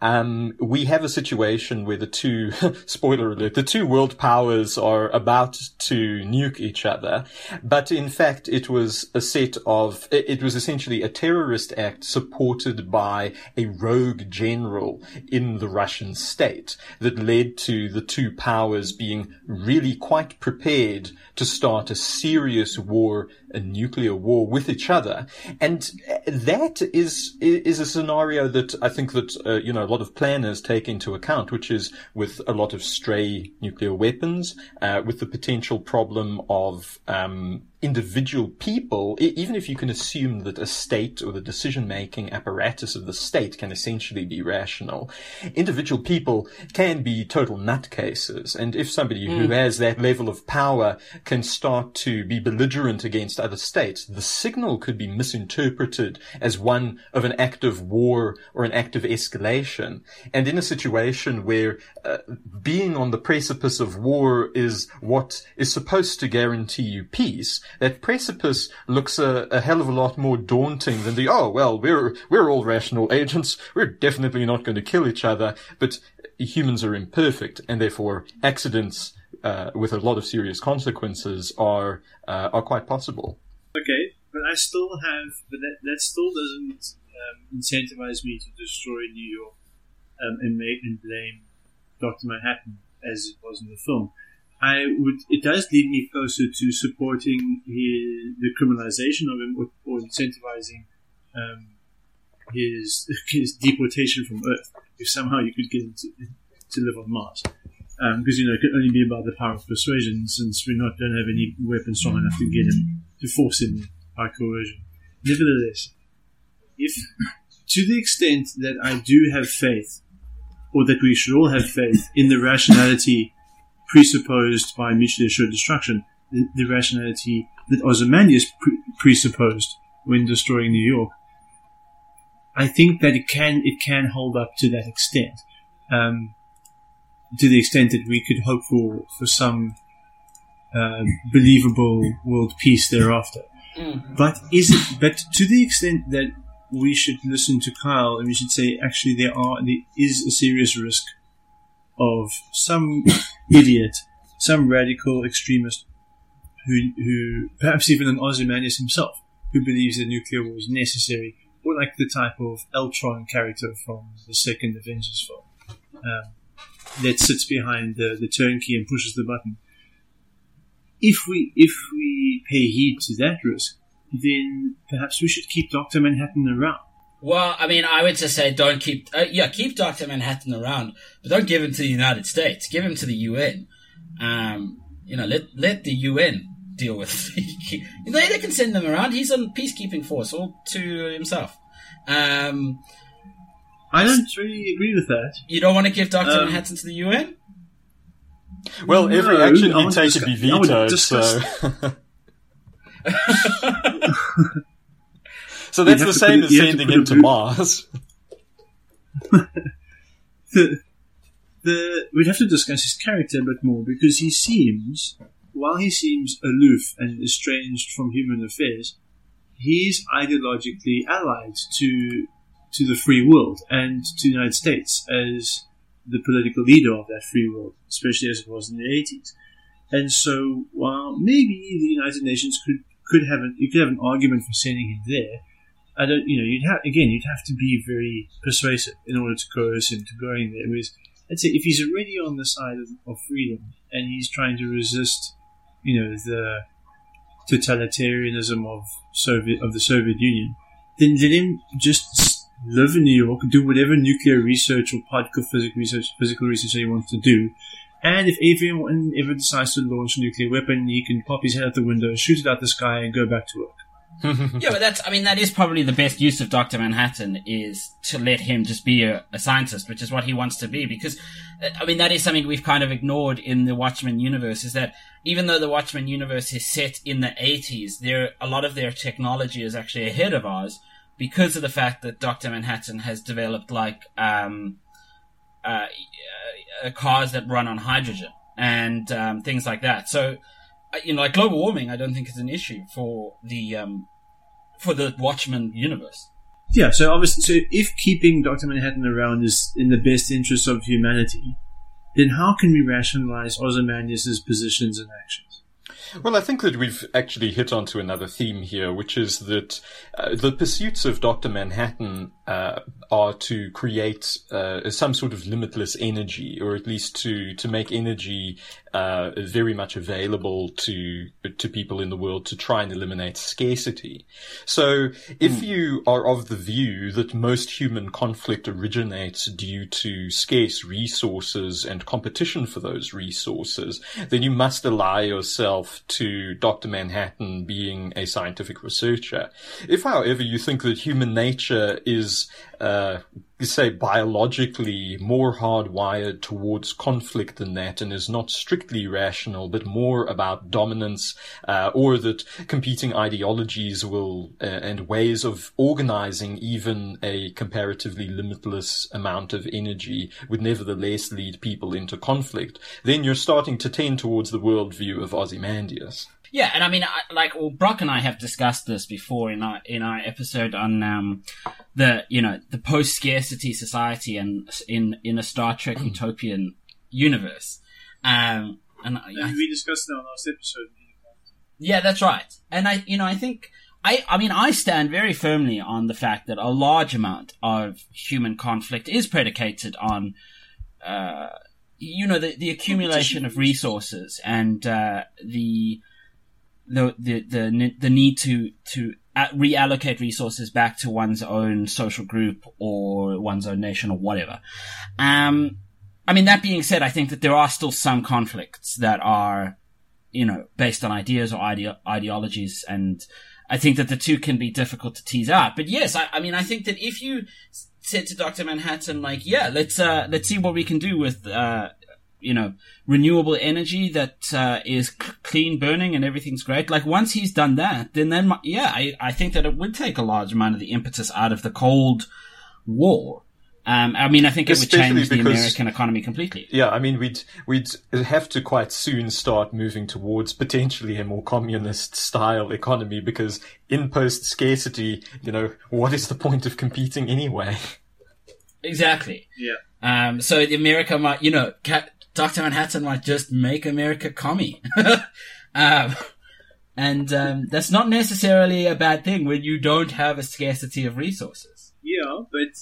um, we have a situation where the two, spoiler alert, the two world powers are about to nuke each other. But in fact, it was a set of, it was essentially a terrorist act supported by a rogue general in the Russian state that led to the two powers being really quite prepared to start a serious war, a nuclear war with each other. And that is, is a scenario that I think that, uh, you know, a lot of planners take into account, which is with a lot of stray nuclear weapons, uh, with the potential problem of, um, individual people, even if you can assume that a state or the decision making apparatus of the state can essentially be rational, individual people can be total nutcases. And if somebody mm. who has that level of power can start to be belligerent against other states, the signal could be misinterpreted as one of an act of war or an act of escalation. And in a situation where uh, being on the precipice of war is what is supposed to guarantee you peace, that precipice looks a, a hell of a lot more daunting than the, oh, well, we're, we're all rational agents. We're definitely not going to kill each other, but humans are imperfect and therefore accidents, uh, with a lot of serious consequences are, uh, are quite possible. Okay, but I still have, but that, that still doesn't um, incentivize me to destroy New York um, and make and blame Doctor Manhattan as it was in the film. I would. It does lead me closer to supporting his, the criminalization of him or, or incentivizing um, his his deportation from Earth. If somehow you could get him to, to live on Mars, because um, you know it could only be about the power of persuasion, since we not don't have any weapon strong enough to get him to force him by coercion. Nevertheless, if to the extent that I do have faith, or that we should all have faith in the rationality presupposed by mutually assured destruction, the, the rationality that Ozymandias pre- presupposed when destroying New York. I think that it can it can hold up to that extent, um, to the extent that we could hope for for some uh, believable world peace thereafter. Mm. But is it? But to the extent that we should listen to Kyle and we should say, actually, there are there is a serious risk of some idiot, some radical extremist who, who perhaps even an Ozymandias himself, who believes that nuclear war is necessary, or like the type of Ultron character from the second Avengers film um, that sits behind the, the turnkey and pushes the button. If we if we pay heed to that risk, then perhaps we should keep Doctor Manhattan around well, I mean, I would just say don't keep, uh, yeah, keep Dr. Manhattan around, but don't give him to the United States. Give him to the UN. Um, you know, let, let the UN deal with they, they can send them around. He's on peacekeeping force all to himself. Um, I don't really agree with that. You don't want to give Dr. Um, Manhattan to the UN? Well, no, every action you take could be vetoed, so. So that's the same as sending him to Mars. the, the, we'd have to discuss his character a bit more because he seems, while he seems aloof and estranged from human affairs, he's ideologically allied to to the free world and to the United States as the political leader of that free world, especially as it was in the 80s. And so, while maybe the United Nations could could have an, you could have an argument for sending him there, I don't, you know, you'd have again, you'd have to be very persuasive in order to coerce him to going there. Whereas, I'd say if he's already on the side of, of freedom and he's trying to resist, you know, the totalitarianism of Soviet of the Soviet Union, then let him just live in New York, do whatever nuclear research or particle physics research, physical research he wants to do. And if anyone ever decides to launch a nuclear weapon, he can pop his head out the window, shoot it out the sky, and go back to work. Yeah, but that's, I mean, that is probably the best use of Dr. Manhattan is to let him just be a, a, scientist, which is what he wants to be. Because, I mean, that is something we've kind of ignored in the Watchmen universe is that even though the Watchmen universe is set in the 80s, there, a lot of their technology is actually ahead of ours because of the fact that Dr. Manhattan has developed like, um, uh, uh, cars that run on hydrogen and, um, things like that. So, you know, like global warming, I don't think is an issue for the um, for the Watchmen universe. Yeah, so obviously, so if keeping Dr. Manhattan around is in the best interest of humanity, then how can we rationalize Ozymandias' positions and actions? Well, I think that we've actually hit onto another theme here, which is that uh, the pursuits of Dr. Manhattan uh, are to create uh, some sort of limitless energy, or at least to to make energy uh, very much available to to people in the world to try and eliminate scarcity. So, if Hmm. you are of the view that most human conflict originates due to scarce resources and competition for those resources, then you must ally yourself to Dr. Manhattan being a scientific researcher. If, however, you think that human nature is, uh, say, biologically more hardwired towards conflict than that and is not strictly rational, but more about dominance, uh, or that competing ideologies will, uh, and ways of organizing even a comparatively limitless amount of energy would nevertheless lead people into conflict, then you're starting to tend towards the worldview of Ozymandias. Yeah, and I mean, I, like, well, Brock and I have discussed this before in our in our episode on um, the you know the post scarcity society and in in a Star Trek utopian universe. Um, and I, I we discussed in our last episode. Yeah, that's right. And I, you know, I think, I, I mean, I stand very firmly on the fact that a large amount of human conflict is predicated on, uh, you know, the, the accumulation of resources and, uh, the, the, the, the, the need to, to uh, reallocate resources back to one's own social group or one's own nation or whatever. Um, I mean, that being said, I think that there are still some conflicts that are, you know, based on ideas or ide- ideologies. And I think that the two can be difficult to tease out. But yes, I, I mean, I think that if you said to Dr. Manhattan, like, yeah, let's, uh, let's see what we can do with, uh, you know, renewable energy that, uh, is c- clean burning and everything's great. Like, once he's done that, then, then, mi- yeah, I, I think that it would take a large amount of the impetus out of the Cold War. Um, I mean, I think it would Especially change the American economy completely. Yeah, I mean, we'd we'd have to quite soon start moving towards potentially a more communist style economy because in post scarcity, you know, what is the point of competing anyway? Exactly. Yeah. Um, so the America might, you know, Ca- Dr. Manhattan might just make America commie. um, and, um, that's not necessarily a bad thing when you don't have a scarcity of resources. Yeah, but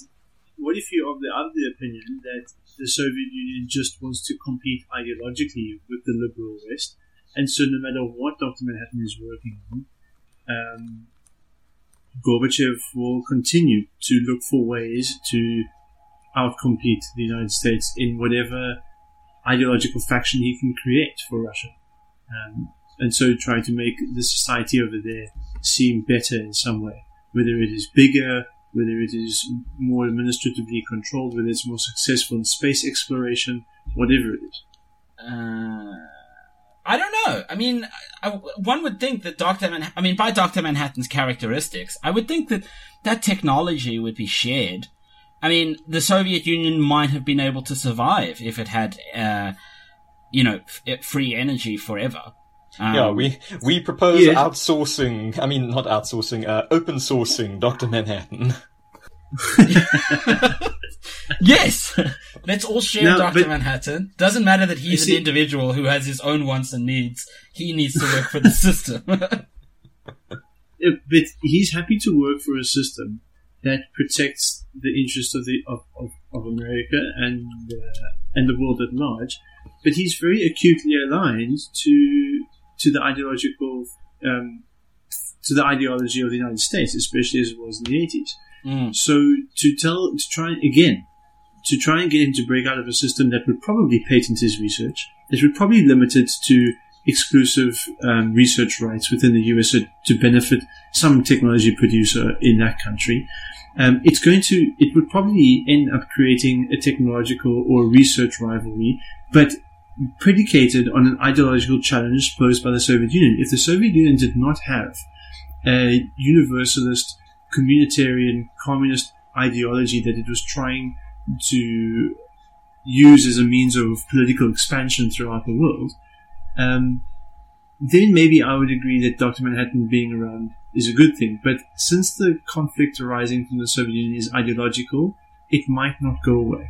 what if you're of the other opinion that the Soviet Union just wants to compete ideologically with the liberal West, and so no matter what Dr. Manhattan is working on, um, Gorbachev will continue to look for ways to outcompete the United States in whatever ideological faction he can create for Russia. Um, and so try to make the society over there seem better in some way, whether it is bigger, whether it is more administratively controlled, whether it's more successful in space exploration, whatever it is. Uh, I don't know. I mean, I, one would think that Dr. Manhattan, I mean, by Dr. Manhattan's characteristics, I would think that that technology would be shared. I mean, the Soviet Union might have been able to survive if it had, uh, you know, f- free energy forever. Um, yeah, we we propose Yeah. outsourcing. I mean, not outsourcing, uh, open sourcing Doctor Manhattan. Yes! Let's all share No, Dr. Manhattan. Doesn't matter that he's see- an individual who has his own wants and needs. He needs to work for the system. But he's happy to work for a system that protects the interests of the of, of, of America and uh, and the world at large. But he's very acutely aligned to to the ideological um, to the ideology of the United States, especially as it was in the eighties. Mm. So to tell to try again to try and get him to break out of a system that would probably patent his research, that would probably limit it to exclusive um, research rights within the US to benefit some technology producer in that country. Um, it's going to, it would probably end up creating a technological or research rivalry, but predicated on an ideological challenge posed by the Soviet Union. If the Soviet Union did not have a universalist, communitarian, communist ideology that it was trying to use as a means of political expansion throughout the world, um, then maybe I would agree that Dr. Manhattan being around is a good thing. But since the conflict arising from the Soviet Union is ideological, it might not go away.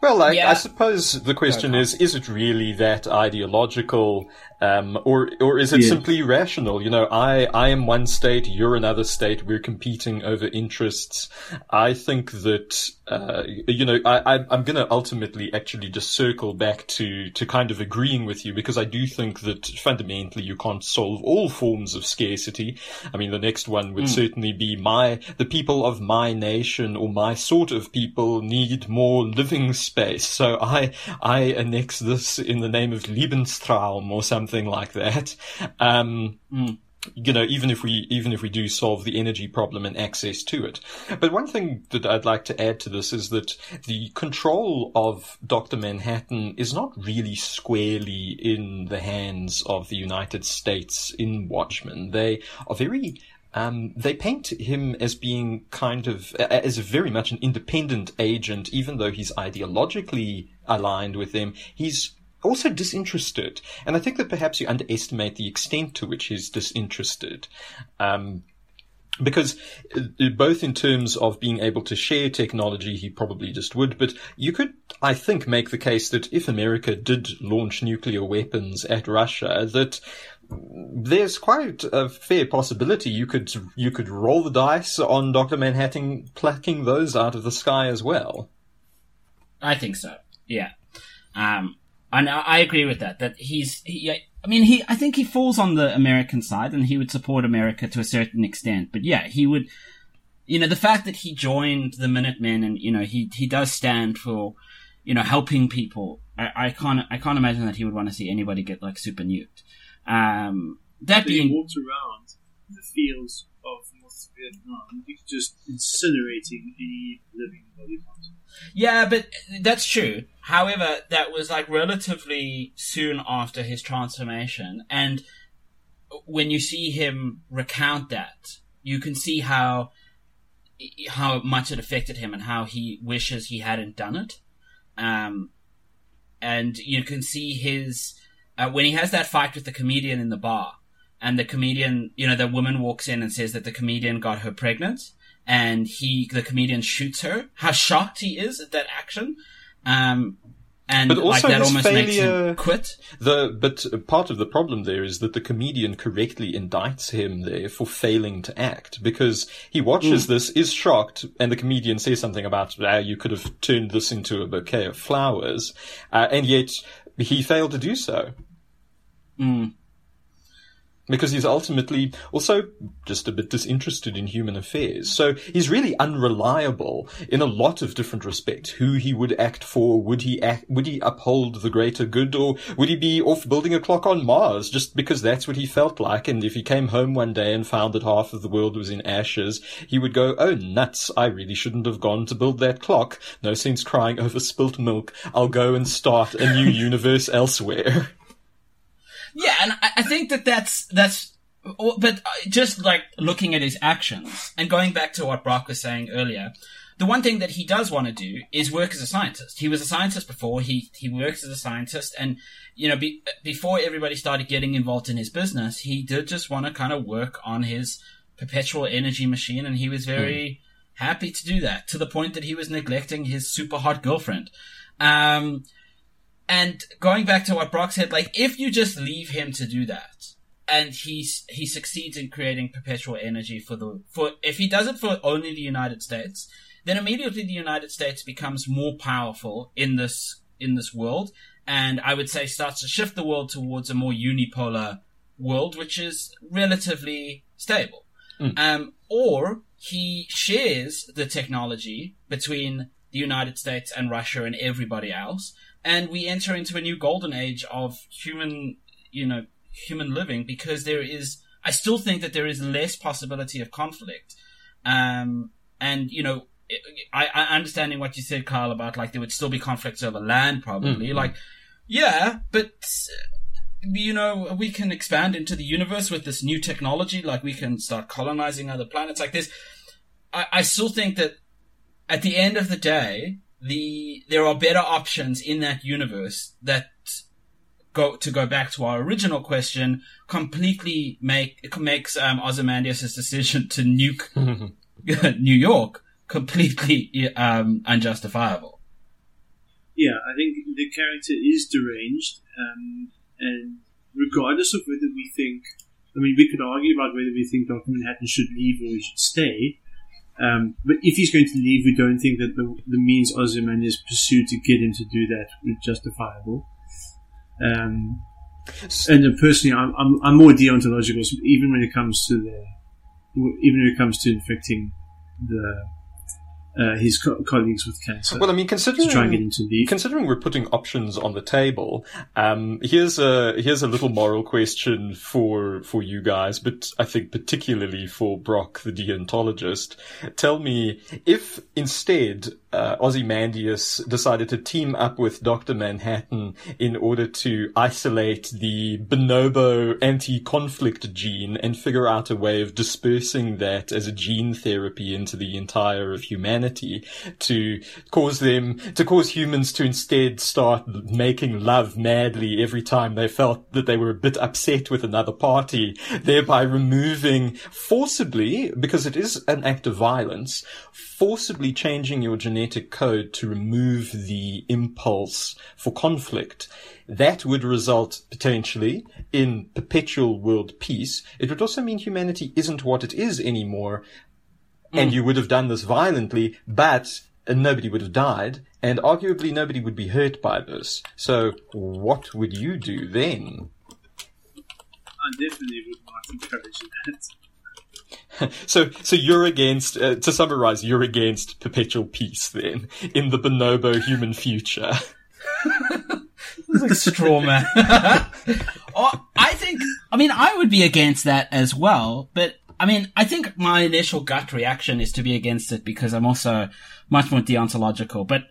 Well, I, Yeah. I suppose the question is: Is it really that ideological, um, or or is it Yeah. simply rational? You know, I I am one state, you're another state. We're competing over interests. I think that uh, you know I, I I'm going to ultimately actually just circle back to to kind of agreeing with you because I do think that fundamentally you can't solve all forms of scarcity. I mean, the next one would certainly be my the people of my nation or my sort of people need more living space. So I I annex this in the name of Lebensraum or something like that. Um, you know, even if we even if we do solve the energy problem and access to it. But one thing that I'd like to add to this is that the control of Dr. Manhattan is not really squarely in the hands of the United States in Watchmen. They are very um, they paint him as being kind of as very much an independent agent, even though he's ideologically aligned with them. He's also disinterested, and I think that perhaps you underestimate the extent to which he's disinterested. Um, because uh, both in terms of being able to share technology, he probably just would, but you could, I think, make the case that if America did launch nuclear weapons at Russia, that there's quite a fair possibility you could you could roll the dice on Doctor Manhattan plucking those out of the sky as well. I think so. Yeah. Um, and I, I agree with that. That he's, he, I mean, he, I think he falls on the American side, and he would support America to a certain extent. But yeah, he would, you know, the fact that he joined the Minutemen, and you know, he he does stand for, you know, helping people. I, I can't, I can't imagine that he would want to see anybody get like super nuked. Um, that you being, walked around the fields of North Vietnam, just incinerating any living body. Yeah, but that's true. However, that was like relatively soon after his transformation, and when you see him recount that, you can see how how much it affected him and how he wishes he hadn't done it. Um, and you can see his uh, when he has that fight with the comedian in the bar, and the comedian, you know, the woman walks in and says that the comedian got her pregnant, and he, the comedian, shoots her. How shocked he is at that action, um, and But like that almost makes him quit. The but part of the problem there is that the comedian correctly indicts him there for failing to act because he watches this, is shocked, and the comedian says something about ah, you could have turned this into a bouquet of flowers, uh, and yet he failed to do so. Mm. Because he's ultimately also just a bit disinterested in human affairs. So he's really unreliable in a lot of different respects. Who he would act for, would he act, would he uphold the greater good, or would he be off building a clock on Mars just because that's what he felt like? And if he came home one day and found that half of the world was in ashes, he would go, oh nuts, I really shouldn't have gone to build that clock. No sense crying over spilt milk. I'll go and start a new universe elsewhere. Yeah, and I, I think that that's that's. But uh, just like looking at his actions and going back to what Brock was saying earlier, the one thing that he does want to do is work as a scientist. He was a scientist before. He he works as a scientist, and you know, be, before everybody started getting involved in his business, he did just want to kind of work on his perpetual energy machine, and he was very happy to do that to the point that he was neglecting his super hot girlfriend. Um, and going back to what Brock said, like if you just leave him to do that, and he's he succeeds in creating perpetual energy for the for if he does it for only the United States, then immediately the United States becomes more powerful in this in this world, and I would say starts to shift the world towards a more unipolar world, which is relatively stable. Um, or he shares the technology between the United States and Russia and everybody else, and we enter into a new golden age of human, you know, human living because there is, I still think that there is less possibility of conflict. Um, and, you know, I, I understanding what you said, Carl, about like there would still be conflicts over land, probably. Like, yeah, but you know, we can expand into the universe with this new technology. Like, we can start colonizing other planets. Like this, I, I still think that at the end of the day, the there are better options in that universe that go to go back to our original question, completely make makes um, Ozymandias' decision to nuke New York completely um, unjustifiable. Yeah, I think the character is deranged, um, and regardless of whether we think, I mean, we could argue about whether we think Doctor Manhattan should leave or he should stay. Um, but if he's going to leave, we don't think that the, the means Ozymandias pursued to get him to do that justifiable. Um, and uh, personally, I'm, I'm, I'm more deontological, even when it comes to the, even when it comes to infecting the uh, his co- colleagues with cancer. Well, I mean, considering to try and get him to leave. considering we're putting options on the table, um, here's a here's a little moral question for for you guys, but I think particularly for Brock, the deontologist. Tell me if instead uh, Ozymandias decided to team up with Doctor Manhattan in order to isolate the bonobo anti-conflict gene and figure out a way of dispersing that as a gene therapy into the entire of humanity to cause them, to cause humans to instead start making love madly every time they felt that they were a bit upset with another party, thereby removing forcibly, because it is an act of violence, forcibly changing your genetic code to remove the impulse for conflict. That would result potentially in perpetual world peace. It would also mean humanity isn't what it is anymore, and you would have done this violently, but uh, nobody would have died, and arguably nobody would be hurt by this. So, what would you do then? I definitely would not encourage that. So, so you're against. Uh, to summarize, you're against perpetual peace then in the bonobo human future. It's like straw man. oh, I think. I mean, I would be against that as well. But I mean, I think my initial gut reaction is to be against it because I'm also much more deontological. But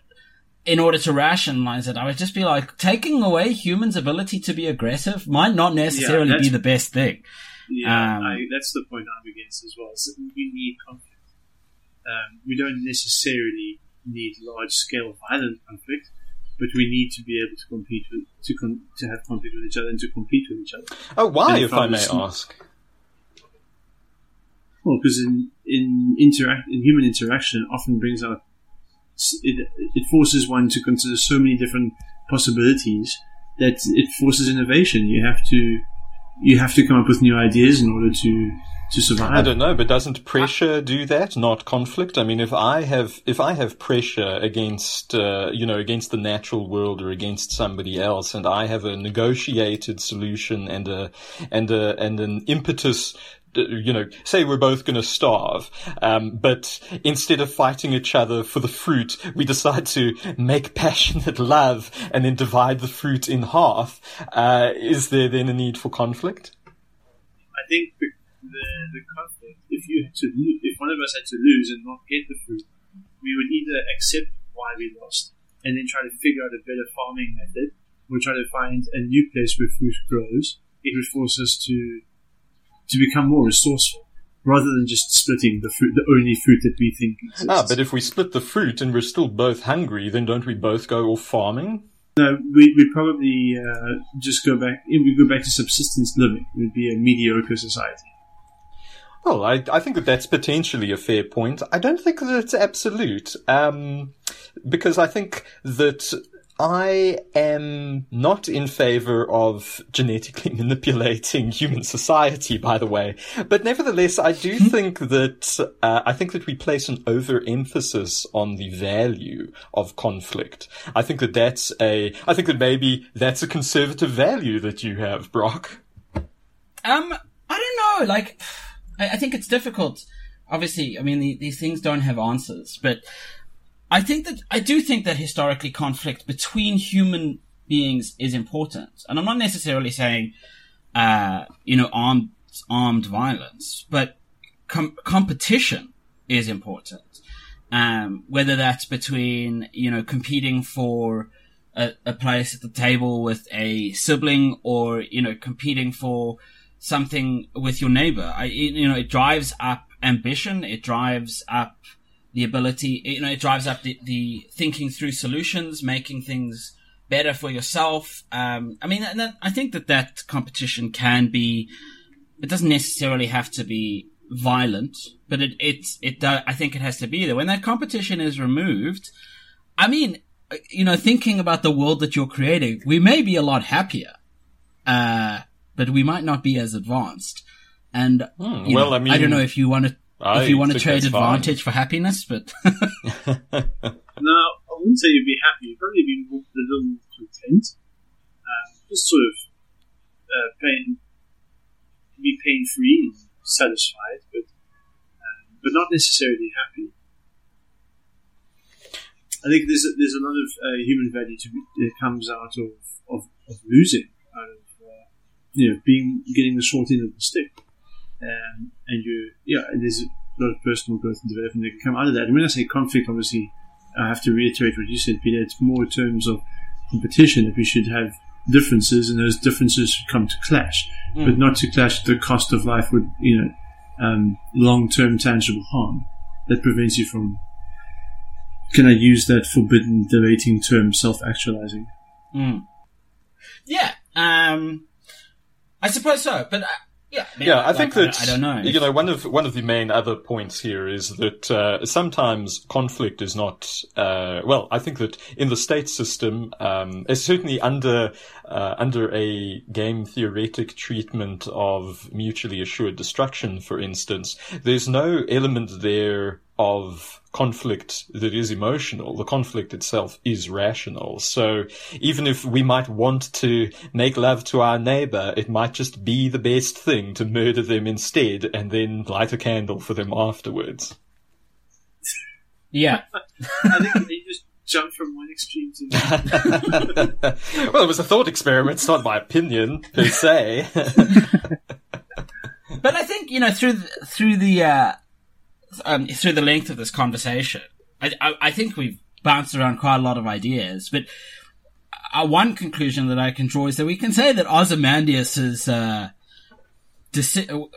in order to rationalize it, I would just be like, taking away humans' ability to be aggressive might not necessarily that's- be the best thing. Yeah, Um, I, that's the point I'm against as well. So we need conflict. Um, we don't necessarily need large scale violent conflict, but we need to be able to compete with to con- to have conflict with each other and to compete with each other. Oh, why, if I may from- ask? Well, because in in interact in human interaction, it often brings out it. It forces one to consider so many different possibilities that it forces innovation. You have to you have to come up with new ideas in order to to survive. I don't know, but doesn't pressure do that, not conflict? I mean, if I have if I have pressure against uh, you know against the natural world or against somebody else, and I have a negotiated solution and a and a and an impetus. You know, say we're both going to starve, um, but instead of fighting each other for the fruit, we decide to make passionate love and then divide the fruit in half. Uh, is there then a need for conflict? I think the, the, conflict, if you had to if one of us had to lose and not get the fruit, we would either accept why we lost and then try to figure out a better farming method, or try to find a new place where fruit grows. It would force us to to become more resourceful rather than just splitting the fruit, the only fruit that we think exists. Ah, but if we split the fruit and we're still both hungry, then don't we both go off farming? No, we we probably uh, just go back. We go back to subsistence living. It would be a mediocre society. Well, I, I think that that's potentially a fair point. I don't think that it's absolute, um, because I think that I am not in favor of genetically manipulating human society, by the way. But nevertheless, I do think that, uh, I think that we place an overemphasis on the value of conflict. I think that that's a, I think that maybe that's a conservative value that you have, Brock. Um, I don't know. Like, I, I think it's difficult. Obviously, I mean, the, these things don't have answers, but I think that, I do think that historically conflict between human beings is important. And I'm not necessarily saying, uh, you know, armed, armed violence, but com- competition is important. Um, whether that's between, you know, competing for a, a place at the table with a sibling or, you know, competing for something with your neighbor. I, you know, it drives up ambition. It drives up the ability, you know, it drives up the, the thinking through solutions, making things better for yourself. Um, I mean, and that, I think that that competition can be. It doesn't necessarily have to be violent, but it it's it. does I think it has to be there when that competition is removed. I mean, you know, thinking about the world that you're creating, we may be a lot happier, uh, but we might not be as advanced. And Hmm, well, know, I mean, I don't know if you want to I if you want to trade that's fine. advantage for happiness, but No, I wouldn't say you'd be happy. You'd probably be more, a little content. Um, just sort of uh, pain, be pain free and satisfied, but um, but not necessarily happy. I think there's a, there's a lot of uh, human value to be, that comes out of, of, of losing, out of uh, you know being getting the short end of the stick, um, and you yeah, there's a lot of personal growth and development that can come out of that. And when I say conflict, obviously I have to reiterate what you said, Peter. It's more in terms of competition that we should have differences, and those differences should come to clash, but not to clash at the cost of life with you know um, long-term tangible harm that prevents you from. Can I use that forbidden debating term, self-actualizing? Mm. yeah, um, I suppose so. But uh, yeah, I mean, Yeah, I like, think I, that I don't know. You know, one of one of the main other points here is that uh, sometimes conflict is not. Uh, well, I think that in the state system, um, it's certainly under uh, under a game theoretic treatment of mutually assured destruction, for instance, there's no element there of conflict that is emotional. The conflict itself is rational. So even if we might want to make love to our neighbor, it might just be the best thing to murder them instead and then light a candle for them afterwards. yeah, I think you just jump from one extreme to the other. well, it was a thought experiment. It's not my opinion per se. but I think you know through the, through the uh, um, through the length of this conversation, I, I, I think we've bounced around quite a lot of ideas. But uh, one conclusion that I can draw is that we can say that Ozymandias's uh,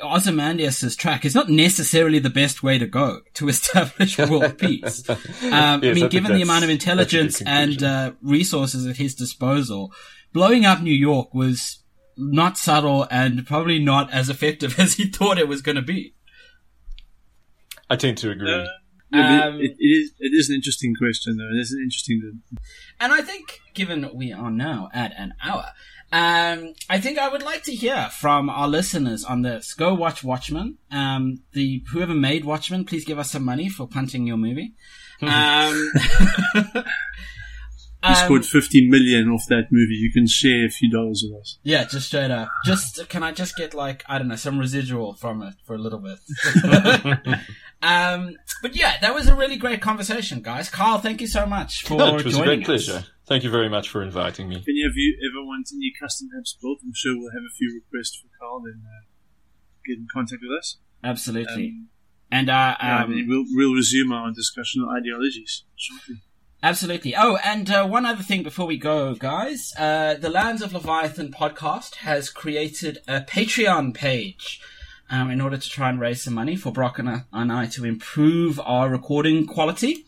Ozymandias's track is not necessarily the best way to go to establish world peace. Um, I Yes, I mean, think given the amount of that's a good intelligence and uh, resources at his disposal, blowing up New York was not subtle and probably not as effective as he thought it was going to be. I tend to agree. Uh, yeah, Um, it, it is it is an interesting question though. It is an interesting. And I think, given we are now at an hour, um, I think I would like to hear from our listeners on this. Go watch Watchmen. Um, the whoever made Watchmen, please give us some money for punting your movie. Um, You um, scored fifty million off that movie. You can share a few dollars with us. yeah, just straight up. Just can I just get like I don't know some residual from it for a little bit. um, but yeah, that was a really great conversation, guys. Carl, thank you so much for No, it was a great us. pleasure. Thank you very much for inviting me. If any of you ever want any custom apps built, I'm sure we'll have a few requests for Carl. Then uh, get in contact with us. Absolutely. Um, and uh, yeah, I um, mean, we'll we'll resume our discussion on ideologies shortly. Absolutely. Oh, and uh, one other thing before we go, guys. Uh, the Lands of Leviathan podcast has created a Patreon page um, in order to try and raise some money for Brock and I, and I to improve our recording quality.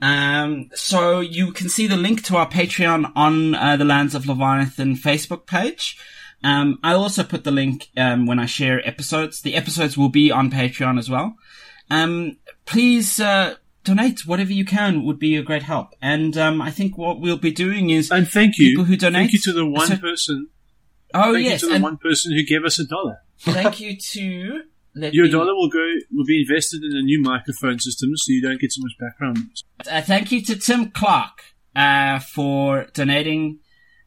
Um, so you can see the link to our Patreon on uh, the Lands of Leviathan Facebook page. Um, I also put the link um, when I share episodes. The episodes will be on Patreon as well. Um, please uh, donate whatever you can would be a great help. And um, I think what we'll be doing is And thank you, People who donate- Thank you to the one So- person. oh thank yes, you to the and one person who gave us a dollar. Thank you to let Your me- dollar will go will be invested in a new microphone system, so you don't get so much background. noise. Uh, thank you to Tim Clark uh, for donating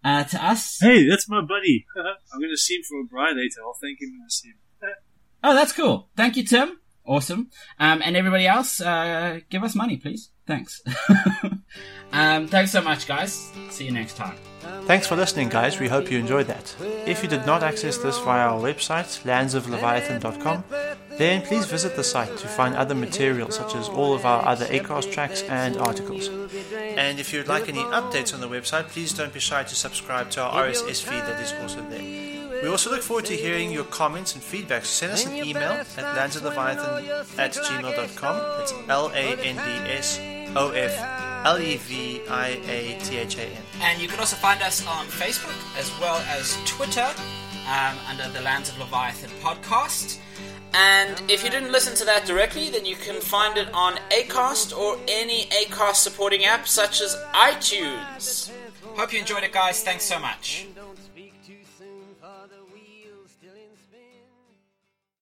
uh, to us. Hey, that's my buddy. I'm going to see him for a bride later. I'll thank him when I see him. Oh, that's cool. Thank you, Tim. Awesome. Um, and everybody else, uh, give us money, please. Thanks. um, thanks so much, guys. See you next time. Thanks for listening, guys. We hope you enjoyed that. If you did not access this via our website, landsofleviathan.com, then please visit the site to find other materials such as all of our other ACAST tracks and articles. And if you'd like any updates on the website, please don't be shy to subscribe to our RSS feed that is also there. We also look forward to hearing your comments and feedback. Send us an email at landsofleviathan at gmail.com. That's L A N D S O F L E V I A T H A N. And you can also find us on Facebook as well as Twitter um, under the Lands of Leviathan podcast. And if you didn't listen to that directly, then you can find it on Acast or any Acast supporting app such as iTunes. Hope you enjoyed it, guys. Thanks so much.